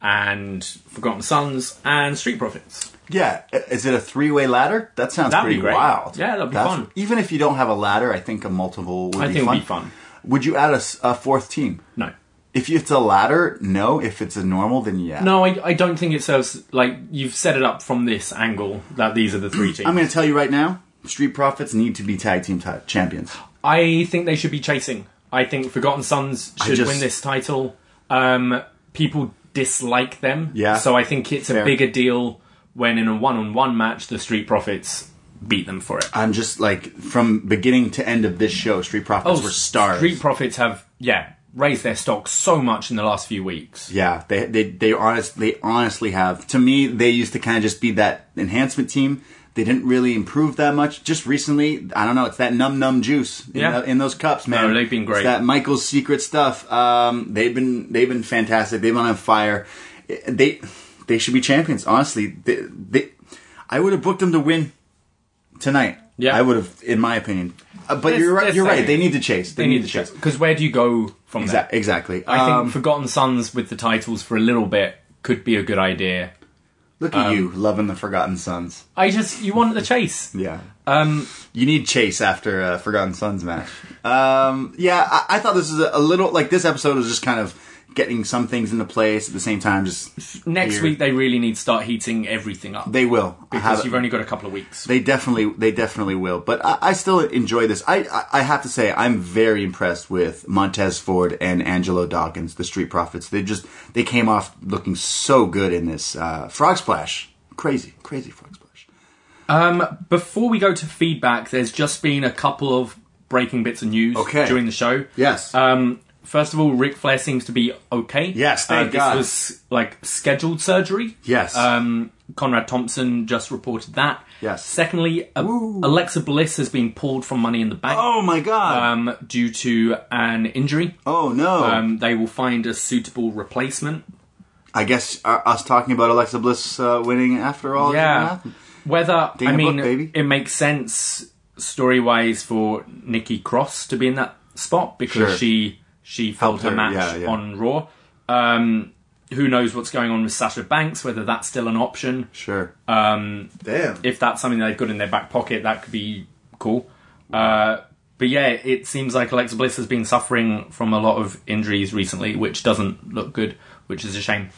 and Forgotten Sons and Street Profits? Yeah, is it a three-way ladder? That sounds That'd be pretty wild. Yeah, that'd be That's- fun. Even if you don't have a ladder, I think a multiple would I be think fun. it'd be fun. Would you add a fourth team? No. If it's a ladder, no. If it's a normal, then yeah. No, I, I don't think it serves. Like you've set it up from this angle that these are the three teams. I'm going to tell you right now. Street Profits need to be tag team ti- champions. I think they should be chasing. I think Forgotten Sons should just- win this title. Um, people dislike them, Yeah. So I think it's Fair. a bigger deal when in a one-on-one match the Street Profits beat them for it. I'm just like from beginning to end of this show, Street Profits were stars. Oh, Street Profits have yeah raised their stock so much in the last few weeks. yeah, they they they honest they honestly have. To me, they used to kind of just be that enhancement team. They didn't really improve that much. Just recently, I don't know. It's that num num juice in, Yeah. the- in those cups, man. No, they've been great. It's that Michael's secret stuff. Um, they've been they've been fantastic. They've been on fire. They they should be champions. Honestly, they, they I would have booked them to win tonight. Yeah. I would have, in my opinion. Uh, but Let's- you're right. You're right. They need to chase. They, need to chase because where do you go from Exactly. there? Exactly. I Um, think Forgotten Sons with the titles for a little bit could be a good idea. look um, at you loving the Forgotten Sons. I just you want the chase. Yeah. Um, You need Chase after a Forgotten Sons match. Um, yeah, I, I thought this was a, a little like this episode was just kind of getting some things into place at the same time. Just next weird. week they really need to start heating everything up they will because you've only got a couple of weeks. They definitely, they definitely will. But I, I still enjoy this. I, I, I have to say, I'm very impressed with Montez Ford and Angelo Dawkins, the Street Profits. They just, they came off looking so good in this uh, Frog Splash. Crazy, crazy Frog Splash. Um, before we go to feedback, there's just been a couple of breaking bits of news Okay. during the show. Yes. Um, first of all, Ric Flair seems to be okay. Yes, thank uh, God. This was like scheduled surgery. Yes. Um, Conrad Thompson just reported that. Yes. Secondly, a- Alexa Bliss has been pulled from Money in the Bank oh my God. um, due to an injury. oh no. Um, they will find a suitable replacement. I guess uh, us talking about Alexa Bliss uh, winning after all. Yeah. Whether Dana I mean, Brooke, it makes sense story wise for Nikki Cross to be in that spot because Sure. she she felt her her, match yeah, yeah. on Raw. Um, who knows what's going on with Sasha Banks? Whether that's still an option. Sure. Um, Damn. if that's something they've got in their back pocket, that could be cool. Uh, but yeah, it seems like Alexa Bliss has been suffering from a lot of injuries recently, which doesn't look good, which is a shame.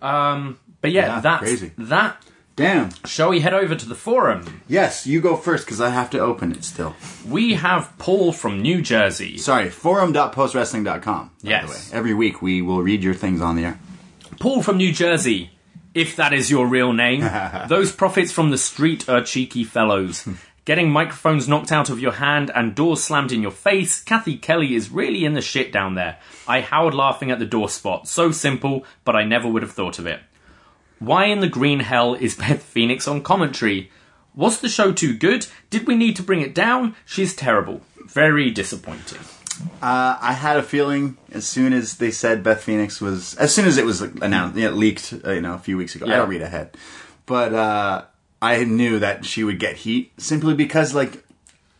Um, but yeah, Yeah, that's crazy. that. Damn. Shall we head over to the forum? Yes, you go first because I have to open it still. We have Paul from New Jersey. Sorry, forum.postwrestling.com. by Yes. the way. Every week we will read your things on the air. Paul from New Jersey, if that is your real name. Those prophets from the street are cheeky fellows. Getting microphones knocked out of your hand and doors slammed in your face, Kathy Kelly is really in the shit down there. I howled laughing at the door spot. So simple, but I never would have thought of it. Why in the green hell is Beth Phoenix on commentary? Was the show too good? Did we need to bring it down? She's terrible. Very disappointing. Uh, I had a feeling as soon as they said Beth Phoenix was, as soon as it was announced, you know, leaked, uh, you know, a few weeks ago. I Yeah. don't read ahead, but uh, I knew that she would get heat simply because, like,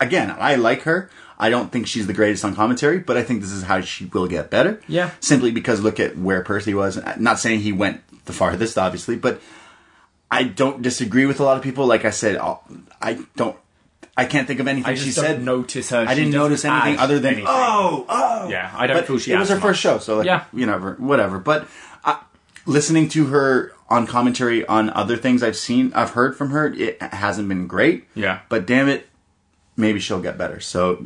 again, I like her. I don't think she's the greatest on commentary, but I think this is how she will get better. Yeah. Simply because look at where Percy was. Not saying he went the farthest, obviously, but I don't disagree with a lot of people. Like I said, I'll- I don't. I can't think of anything I she said. notice her. I didn't notice anything other than anything. oh, oh. Yeah, I don't But feel she it was her first show, so like, Yeah. you know, whatever. But uh, listening to her on commentary on other things I've seen, I've heard from her, it hasn't been great. Yeah. But damn it, maybe she'll get better. So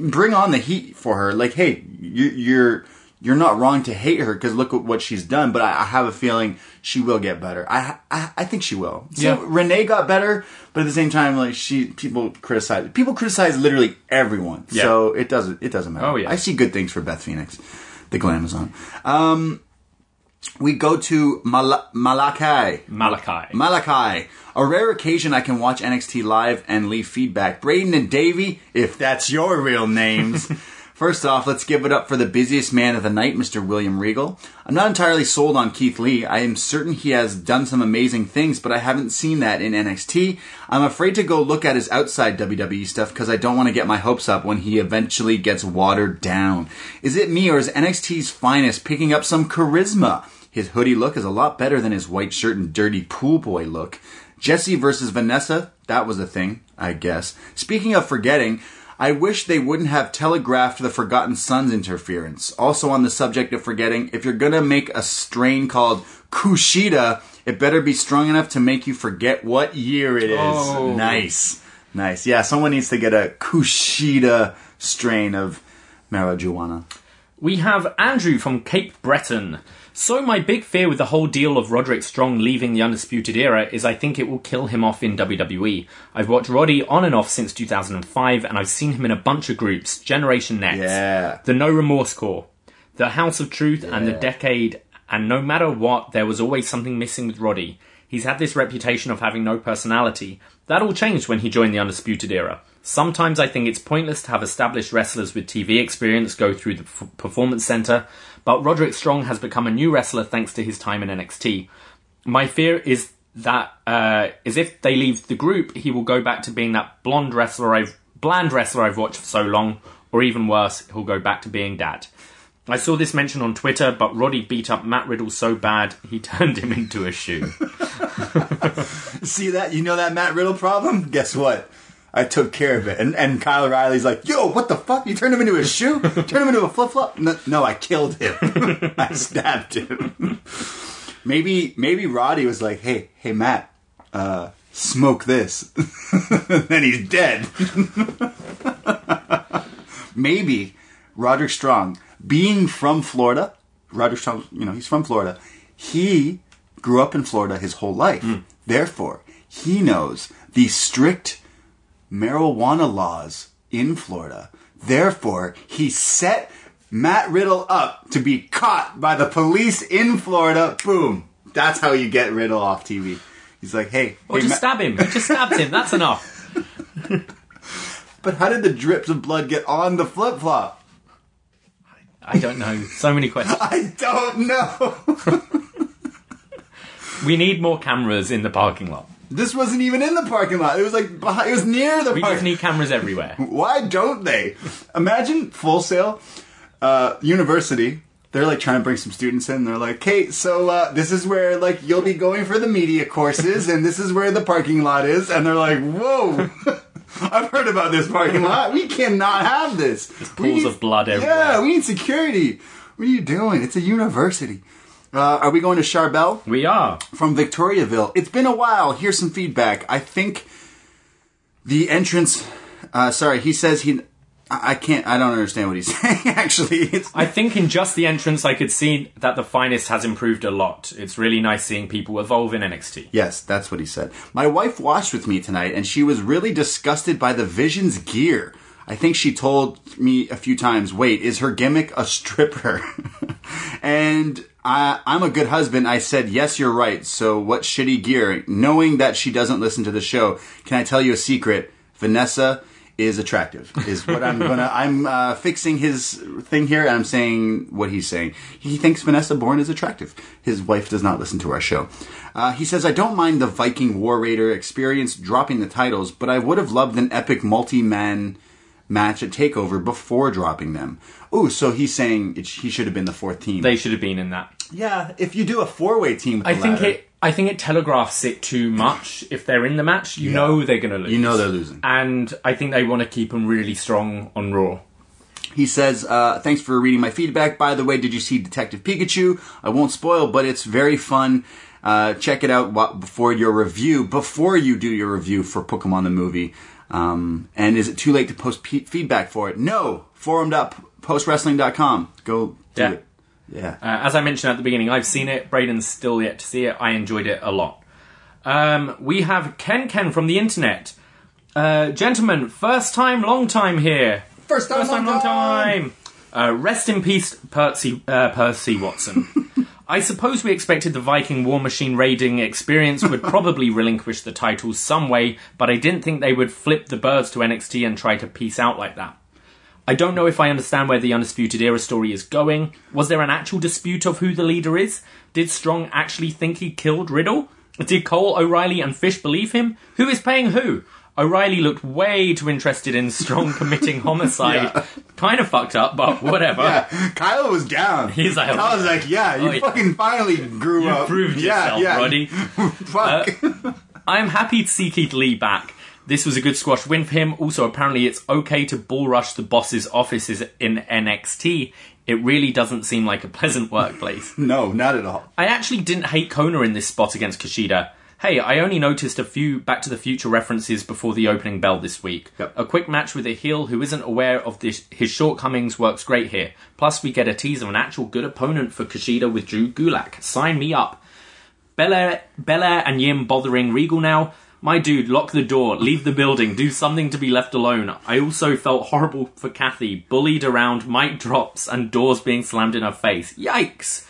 bring on the heat for her. Like, hey, you, you're you're not wrong to hate her because look at what she's done. But I, I have a feeling she will get better. I I, I think she will. So Yeah. Renee got better, but at the same time, like she people criticize people criticize literally everyone. Yeah. So it doesn't it doesn't matter. Oh, yeah. I see good things for Beth Phoenix, the Glamazon. Um, we go to Mal- Malachi. Malachi. Malachi. A rare occasion I can watch NXT live and leave feedback. Braden and Davie, if that's your real names, First off, let's give it up for the busiest man of the night, Mr. William Regal. I'm not entirely sold on Keith Lee. I am certain he has done some amazing things, but I haven't seen that in NXT. I'm afraid to go look at his outside WWE stuff because I don't want to get my hopes up when he eventually gets watered down. Is it me or is NXT's finest picking up some charisma? His hoodie look is a lot better than his white shirt and dirty pool boy look. Jesse versus Vanessa, that was a thing, I guess. Speaking of forgetting, I wish they wouldn't have telegraphed the Forgotten Sons interference. Also on the subject of forgetting, if you're gonna make a strain called Kushida, it better be strong enough to make you forget what year it is. Oh. Nice. Nice. Yeah, someone needs to get a Kushida strain of marijuana. We have Andrew from Cape Breton. So my big fear with the whole deal of Roderick Strong leaving the Undisputed Era is I think it will kill him off in WWE. I've watched Roddy on and off since 2005 and I've seen him in a bunch of groups, Generation Next, Yeah. the No Remorse Corps, the House of Truth and the Decade, and no matter what, there was always something missing with Roddy. He's had this reputation of having no personality. That all changed when he joined the Undisputed Era. Sometimes I think it's pointless to have established wrestlers with TV experience go through the Performance Center, but Roderick Strong has become a new wrestler thanks to his time in NXT. My fear is that uh, is if they leave the group, he will go back to being that blonde wrestler I've bland wrestler I've watched for so long, or even worse, he'll go back to being dad. I saw this mentioned on Twitter, but Roddy beat up Matt Riddle so bad he turned him into a shoe. See that? You know that Matt Riddle problem? Guess what? I took care of it. And and Kyle O'Reilly's like, yo, what the fuck? You turned him into a shoe? Turned him into a flip flop? No, no, I killed him. I stabbed him. maybe maybe Roddy was like, hey, hey Matt, uh, smoke this. then he's dead. maybe Roger Strong, being from Florida, Roger Strong, you know, he's from Florida. He grew up in Florida his whole life. Therefore, he knows the strict marijuana laws in Florida. Therefore, he set Matt Riddle up to be caught by the police in Florida. Boom. That's how you get Riddle off TV. He's like, hey, Or hey, just Ma- stab him. You just stabbed him. That's enough. but how did the drips of blood get on the flip flop? I don't know. So many questions. I don't know. We need more cameras in the parking lot. This wasn't even in the parking lot. It was like behind, it was near the We parking just need cameras everywhere. Why don't they? Imagine Full Sail uh, University. They're like trying to bring some students in. They're like, "Hey, so uh, this is where like you'll be going for the media courses, and this is where the parking lot is." And they're like, "Whoa." I've heard about this parking lot. We cannot have this. We Pools need- of blood everywhere. Yeah, we need security. What are you doing? It's a university. Uh, are we going to Charbel? We are. from Victoriaville. It's been a while. Here's some feedback. I think the entrance. Uh, sorry, he says he. I can't. I don't understand what he's saying. Actually, it's. I think in just the entrance, I could see that the finest has improved a lot. It's really nice seeing people evolve in NXT. Yes, that's what he said. My wife watched with me tonight, and she was really disgusted by the Vision's gear. I think she told me a few times, "Wait, is her gimmick a stripper?" and I, I'm a good husband. I said, "Yes, you're right." So, what shitty gear? Knowing that she doesn't listen to the show, can I tell you a secret? Vanessa is attractive. Is what I'm gonna. I'm uh, fixing his thing here, and I'm saying what he's saying. He thinks Vanessa Bourne is attractive. His wife does not listen to our show. Uh, he says, "I don't mind the Viking War Raider experience dropping the titles, but I would have loved an epic multi-man." Match at Takeover before dropping them. Ooh, so he's saying it, he should have been the fourth team. They should have been in that. yeah, if you do a four-way team, with I think ladder, it. I think it telegraphs it too much. If they're in the match, you know they're going to lose. You know they're losing. And I think they want to keep them really strong on Raw. He says, uh, "Thanks for reading my feedback. By the way, did you see Detective Pikachu? I won't spoil, but it's very fun. Uh, check it out before your review. Before you do your review for Pokemon the movie. Um, and is it too late to post pe- feedback for it? No. Forum.postwrestling.com. Go do Yeah. it. Yeah. Uh, as I mentioned at the beginning, I've seen it. Braden's still yet to see it. I enjoyed it a lot. Um, we have Ken Ken from the internet. Uh, gentlemen, first time, long time here. First time, First time, long time. Uh, rest in peace, Percy, uh, Percy Watson. I suppose we expected the Viking War Machine raiding experience would probably relinquish the titles some way, but I didn't think they would flip the birds to NXT and try to peace out like that. I don't know if I understand where the Undisputed Era story is going. Was there an actual dispute of who the leader is? Did Strong actually think he killed Riddle? Did Cole, O'Reilly, and Fish believe him? Who is paying who? O'Reilly looked way too interested in Strong committing homicide. Kind of fucked up, but whatever. Yeah, Kyle was down. He's like, I was like, yeah, you Oh, yeah. fucking finally grew You up. proved yeah, yourself, yeah. Roddy. Fuck. Uh, I am happy to see Keith Lee back. This was a good squash win for him. Also, apparently, it's okay to bull rush the boss's offices in NXT. It really doesn't seem like a pleasant workplace. no, not at all. I actually didn't hate Kona in this spot against Kushida. Hey, I only noticed a few Back to the Future references before the opening bell this week. Yep. A quick match with a heel who isn't aware of this, his shortcomings works great here. Plus, we get a tease of an actual good opponent for Kushida with Drew Gulak. Sign me up. Belair, Belair and Yim bothering Regal now. My dude, lock the door, leave the building, do something to be left alone. I also felt horrible for Kathy, bullied around, mic drops, and doors being slammed in her face. Yikes!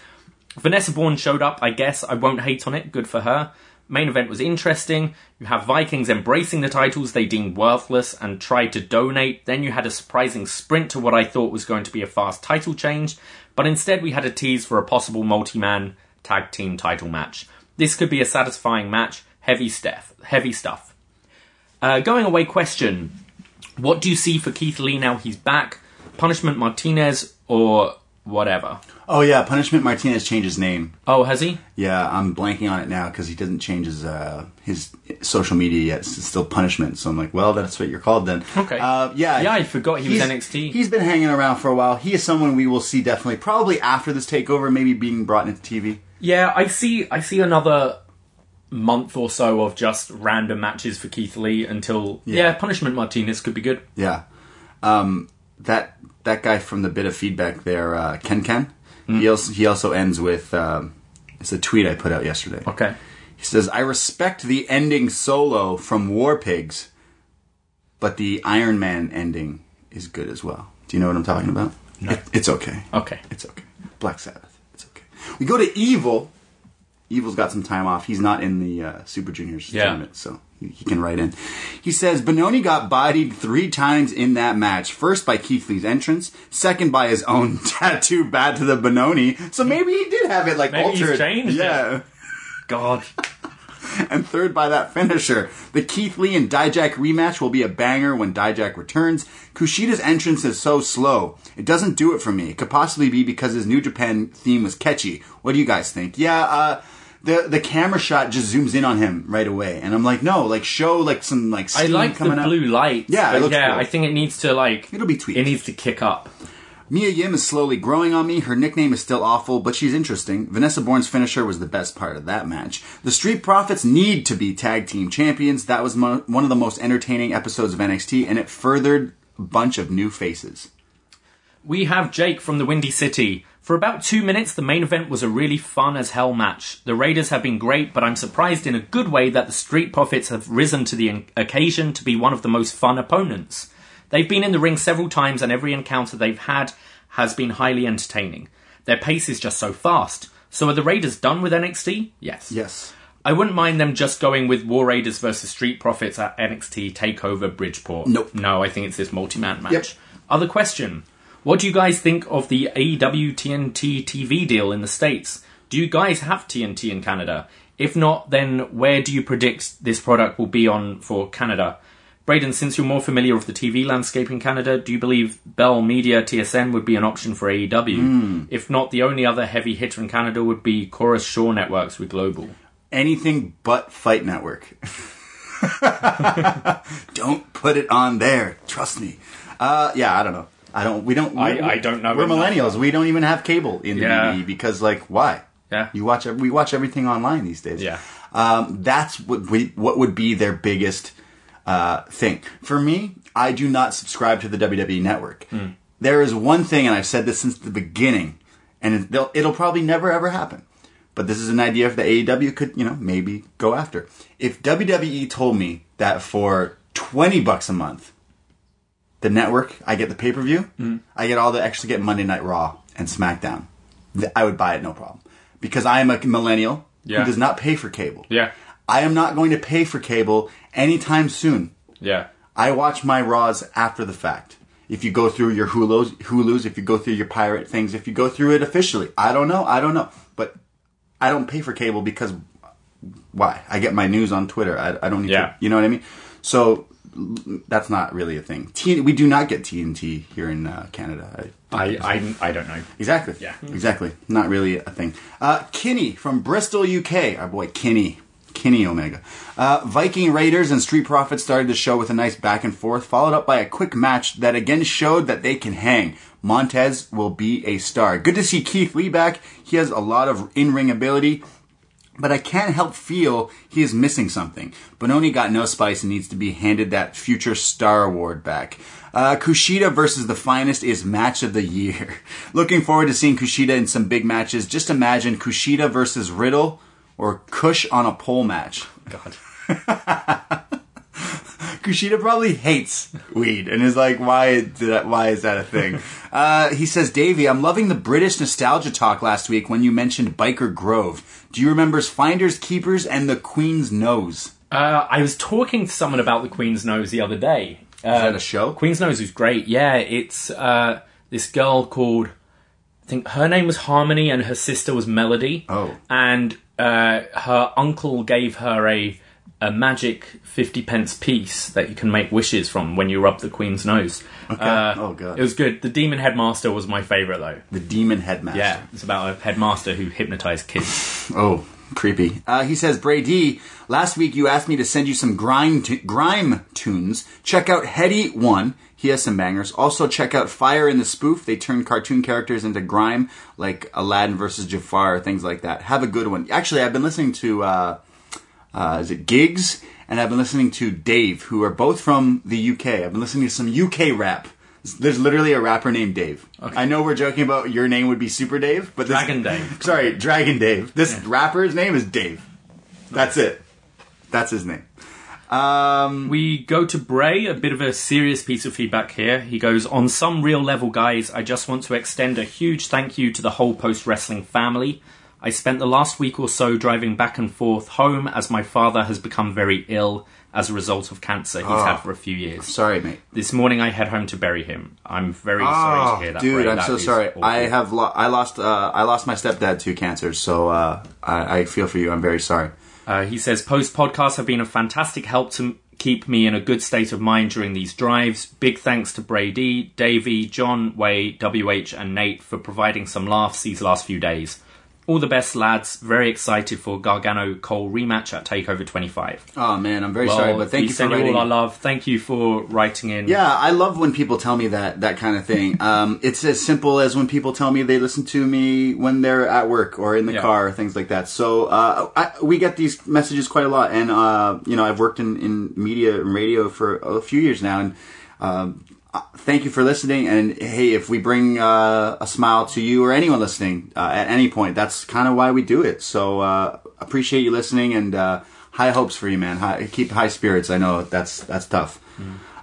Vanessa Bourne showed up, I guess. I won't hate on it, good for her. Main event was interesting. You have Vikings embracing the titles they deemed worthless and tried to donate. Then you had a surprising sprint to what I thought was going to be a fast title change, but instead we had a tease for a possible multi man tag team title match. This could be a satisfying match. Heavy stuff. Heavy stuff. Uh, going away question. What do you see for Keith Lee now he's back? Punishment Martinez or whatever? Oh yeah, Punishment Martinez changed his name. Oh, has he? Yeah, I'm blanking on it now because he doesn't change his uh, his social media yet. It's still Punishment. So I'm like, well, that's what you're called then. Okay. Uh, yeah. Yeah, I forgot he was NXT. He's been hanging around for a while. He is someone we will see definitely, probably after this takeover, maybe being brought into TV. Yeah, I see. I see another month or so of just random matches for Keith Lee until yeah, Yeah. Punishment Martinez could be good. Yeah. Um, that that guy from the bit of feedback there, uh, Ken Ken. Hmm. He also he also ends with um, it's a tweet I put out yesterday. Okay. He says, "I respect the ending solo from War Pigs, but the Iron Man ending is good as well." Do you know what I'm talking about? No. it's okay. Okay. It's okay. Black Sabbath. It's okay. We go to Evil. Evil's got some time off. He's not in the uh, Super Juniors Yeah. tournament, so he, can write in. He says Bononi got bodied three times in that match. First by Keith Lee's entrance, second by his own tattoo bad to the Bononi. So maybe he did have it like Maybe he's altered. changed it. yeah. God. And third by that finisher. The Keith Lee and Dijak rematch will be a banger when Dijak returns. Kushida's entrance is so slow. It doesn't do it for me. It could possibly be because his New Japan theme was catchy. What do you guys think? Yeah, uh, the the camera shot just zooms in on him right away, and I'm like, no, like show like some like I like the out. blue light. Yeah, yeah. cool. I think it needs to like. It'll be tweaked. It needs to kick up. Mia Yim is slowly growing on me. Her nickname is still awful, but she's interesting. Vanessa Borne's finisher was the best part of that match. The Street Profits need to be tag team champions. That was mo- one of the most entertaining episodes of NXT, and it furthered a bunch of new faces. We have Jake from the Windy City. For about two minutes, the main event was a really fun as hell match. The Raiders have been great, but I'm surprised in a good way that the Street Profits have risen to the occasion to be one of the most fun opponents. They've been in the ring several times, and every encounter they've had has been highly entertaining. Their pace is just so fast. So are the Raiders done with NXT? Yes. Yes. I wouldn't mind them just going with War Raiders versus Street Profits at NXT Takeover Bridgeport. Nope. No, I think it's this multi-man match. Yep. Other question: What do you guys think of the AEW TNT TV deal in the states? Do you guys have TNT in Canada? If not, then where do you predict this product will be on for Canada? Braden, since you're more familiar with the TV landscape in Canada, do you believe Bell Media TSN would be an option for AEW? If not, the only other heavy hitter in Canada would be Corus Shaw Networks with Global. Anything but Fight Network. don't put it on there. Trust me. Uh, yeah, I don't know. I don't. We don't. I- we- I don't know We're enough. millennials. We don't even have cable in the Yeah. Because, like, why? Yeah. You watch. We watch everything online these days. Yeah. Um, that's what we, what would be their biggest uh, thing. For me, I do not subscribe to the WWE network. There is one thing, and I've said this since the beginning, and it'll probably never ever happen. But this is an idea if the AEW could, you know, maybe go after. If WWE told me that for twenty bucks a month, the network, I get the pay per view, mm. I get all the extra get Monday Night Raw and SmackDown, I would buy it no problem because I am a millennial Yeah. who does not pay for cable. Yeah. I am not going to pay for cable anytime soon. Yeah. I watch my Raws after the fact. if you go through your Hulu's, Hulu's, if you go through your pirate things, if you go through it officially. I don't know. I don't know. But I don't pay for cable because why? I get my news on Twitter. I, I don't need Yeah. to. You know what I mean? So that's not really a thing. T- we do not get TNT here in uh, Canada. I, I, I, I don't know. Exactly. Yeah. Exactly. Not really a thing. Uh, Kinney from Bristol, UK. Our boy Kinney. Kinney Omega. Uh, Viking Raiders and Street Profits started the show with a nice back and forth, followed up by a quick match that again showed that they can hang. Montez will be a star. Good to see Keith Lee back. He has a lot of in-ring ability, but I can't help feel he is missing something. Bononi got no spice and needs to be handed that future star award back. Uh, Kushida versus the finest is match of the year. Looking forward to seeing Kushida in some big matches. Just imagine Kushida versus Riddle or Kush on a pole match. God. Kushida probably hates weed and is like, why did that, why is that a thing? uh, he says, Davie, I'm loving the British nostalgia talk last week when you mentioned Byker Grove. Do you remember Finders Keepers and the Queen's Nose? Uh, I was talking to someone about the Queen's Nose the other day. Uh, Is that a show? Queen's Nose was great. Yeah, it's uh, this girl called I think her name was Harmony and her sister was Melody. Oh. and uh, her uncle gave her a a magic fifty pence piece that you can make wishes from when you rub the Queen's nose. Okay. Oh, God. It was good. The Demon Headmaster was my favorite though. The Demon Headmaster. Yeah, it's about a headmaster who hypnotized kids. Oh, creepy. Uh, he says, Brady, last week you asked me to send you some grime, tu- grime tunes. Check out Headie One. He has some bangers. Also, check out Fire in the Spoof. They turn cartoon characters into grime, like Aladdin versus Jafar, things like that. Have a good one. Actually, I've been listening to, uh, uh, is it Giggs? And I've been listening to Dave, who are both from the UK. I've been listening to some UK rap. There's literally a rapper named Dave. I know we're joking about your name would be Super Dave, but this, Dragon Dave. Sorry, Dragon Dave. This rapper's name is Dave. That's it. That's his name. Um, We go to Bray, a bit of a serious piece of feedback here. He goes, On some real level, guys, I just want to extend a huge thank you to the whole post wrestling family. I spent the last week or so driving back and forth home as my father has become very ill as a result of cancer he's had for a few years. sorry, mate. This morning I head home to bury him. I'm very sorry to hear that. dude, Bray. I'm That so sorry. awful. I have lo- I lost uh, I lost my stepdad to cancer, so uh, I-, I feel for you. I'm very sorry. Uh, he says post podcasts have been a fantastic help to m- keep me in a good state of mind during these drives. Big thanks to Brady, Davie, John, Wai, WH, and Nate for providing some laughs these last few days. All the best, lads. Very excited for Gargano Cole rematch at Takeover 25. Oh man, I'm very Well, sorry, but thank you for writing. all our love. Thank you for writing in. Yeah, I love when people tell me that that kind of thing. Um, it's as simple as when people tell me they listen to me when they're at work or in the Yeah. car, or things like that. So uh, I, we get these messages quite a lot, and uh, you know I've worked in, in media and radio for a few years now, and um, thank you for listening. And hey, if we bring uh, a smile to you or anyone listening uh, at any point, that's kind of why we do it. So uh, appreciate you listening and uh, high hopes for you, man. High, keep high spirits. I know that's that's tough.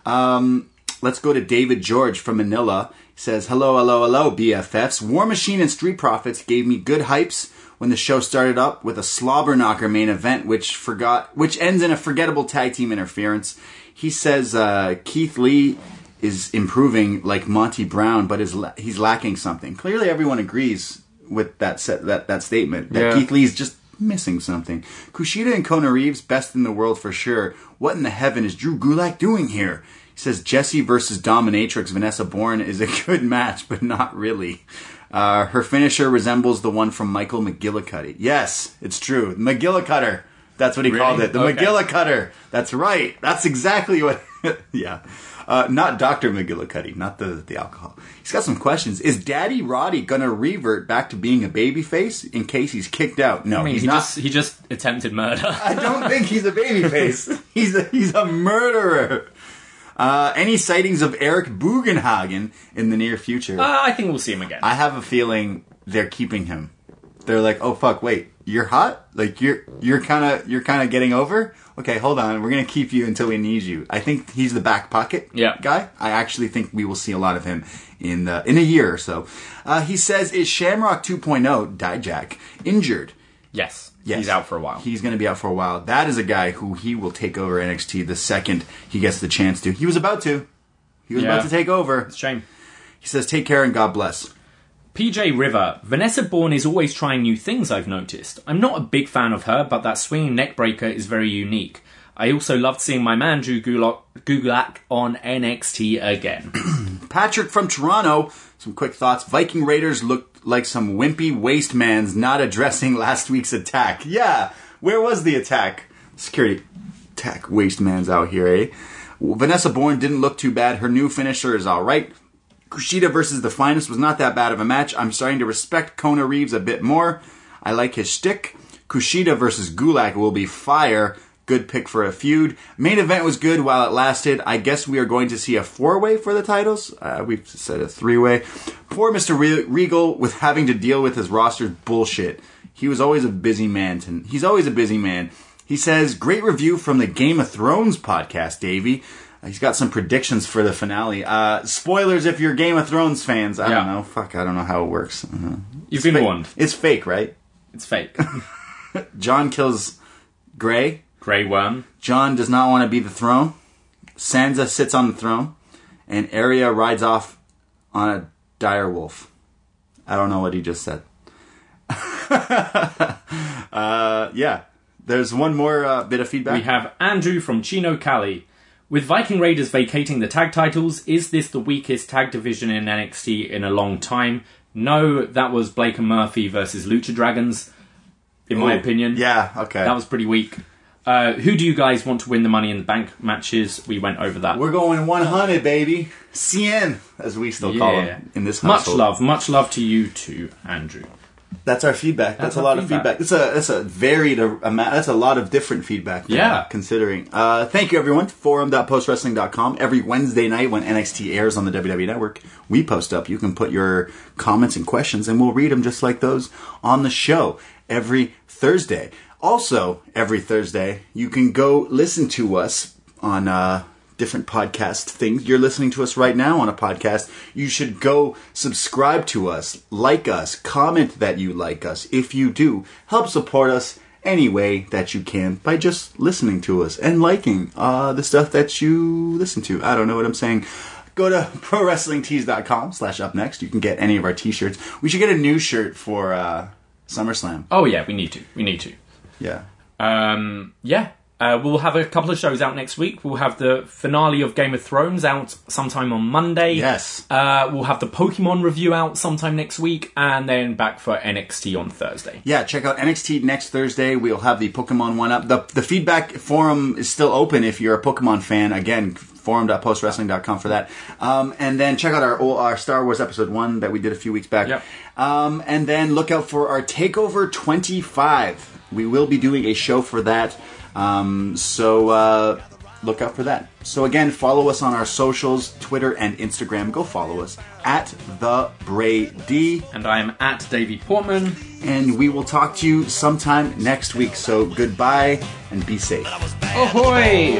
Um, let's go to David George from Manila. He says, Hello, hello, hello, BFFs. War Machine and Street Profits gave me good hypes when the show started up with a slobber knocker main event, which forgot, which ends in a forgettable tag team interference. He says uh, Keith Lee is improving like Monty Brown, but is la- he's lacking something. Clearly, everyone agrees with that set, that that statement that Yeah. Keith Lee's just missing something. Kushida and Kona Reeves, best in the world for sure. What in the heaven is Drew Gulak doing here? He says Jesse versus Dominatrix Vanessa Bourne is a good match, but not really. Uh, her finisher resembles the one from Michael McGillicutty. Yes, it's true. McGillicutter. That's what he Really? called it. The Okay. McGillicutter. That's right. That's exactly what. yeah. Uh, not Dr. McGillicuddy, not the, the alcohol. He's got some questions. Is Daddy Roddy gonna revert back to being a babyface in case he's kicked out? No, I mean, he's he not. just he just attempted murder. I don't think he's a babyface. he's a, he's a murderer. Uh, any sightings of Eric Bugenhagen in the near future? Uh, I think we'll see him again. I have a feeling they're keeping him. They're like, oh fuck, wait, you're hot. Like you're you're kind of you're kind of getting over. Okay, hold on. We're gonna keep you until we need you. I think he's the back pocket Yeah. guy. I actually think we will see a lot of him in the, in a year or so. Uh, he says, "Is Shamrock 2.0 Dijak injured?" yes, Yes. he's out for a while. He's going to be out for a while. That is a guy who he will take over NXT the second he gets the chance to. He was about to. He was Yeah. about to take over. It's a shame. He says, "Take care and God bless." PJ River. Vanessa Borne is always trying new things, I've noticed. I'm not a big fan of her, but that swinging neckbreaker is very unique. I also loved seeing my man Drew Gulak, on NXT again. Patrick from Toronto. Some quick thoughts. Viking Raiders looked like some wimpy waste mans not addressing last week's attack. Yeah, where was the attack? Security attack waste mans out here, eh? Vanessa Borne didn't look too bad. Her new finisher is alright. Kushida versus the finest was not that bad of a match. I'm starting to respect Kona Reeves a bit more. I like his shtick. Kushida versus Gulak will be fire. Good pick for a feud. Main event was good while it lasted. I guess we are going to see a four way for the titles. Uh, we've said a three way. Poor Mr. Re- Regal with having to deal with his roster's bullshit. He was always a busy man. To, he's always a busy man. He says, great review from the Game of Thrones podcast, Davie. Uh, He's got some predictions for the finale. Uh, spoilers if you're Game of Thrones fans. I don't know. Fuck, I don't know how it works. I. You've been Fake- warned. It's fake, right? It's fake. Jon kills Gray. Grey Worm. Jon does not want to be the throne. Sansa sits on the throne, and Arya rides off on a dire wolf. I don't know what he just said. uh, yeah, there's one more uh, bit of feedback. We have Andrew from Chino Cali. With Viking Raiders vacating the tag titles, is this the weakest tag division in NXT in a long time? No, that was Blake and Murphy versus Lucha Dragons, in my opinion. Yeah, okay. That was pretty weak. Uh, who do you guys want to win the Money in the Bank matches? We went over that. We're going 100, baby. CN, as we still call Yeah. him in this much love, much love to you too, Andrew. That's our feedback. That's, That's a lot of feedback. It's a that's a varied amount. That's a lot of different feedback. Yeah. considering. Uh, thank you everyone. Forum.postwrestling.com. Every Wednesday night when NXT airs on the WWE Network, we post up. You can put your comments and questions, and we'll read them just like those on the show every Thursday. Also, every Thursday, you can go listen to us on uh, different podcast things. You're listening to us right now on a podcast. You should go subscribe to us, like us, comment that you like us. If you do, help support us any way that you can by just listening to us and liking uh, the stuff that you listen to. I don't know what I'm saying. Go to prowrestlingtees.com slash up next. You can get any of our t-shirts. We should get a new shirt for uh, SummerSlam. Oh yeah, we need to. We need to. Yeah. Um, yeah. Uh, we'll have a couple of shows out next week. We'll have the finale of Game of Thrones out sometime on Monday. Yes. Uh, we'll have the Pokemon review out sometime next week, and then back for NXT on Thursday. Yeah, check out NXT next Thursday. We'll have the Pokemon one up. The the feedback forum is still open if you're a Pokemon fan. Again, forum.postwrestling.com for that. Um, and then check out our our Star Wars episode one that we did a few weeks back. Yep. Um, and then look out for our Takeover 25. We will be doing a show for that. Um, so uh, look out for that. So again, follow us on our socials, Twitter and Instagram. Go follow us at the Brady And I am at Davie Portman. and we will talk to you sometime next week. So goodbye and be safe. Ahoy!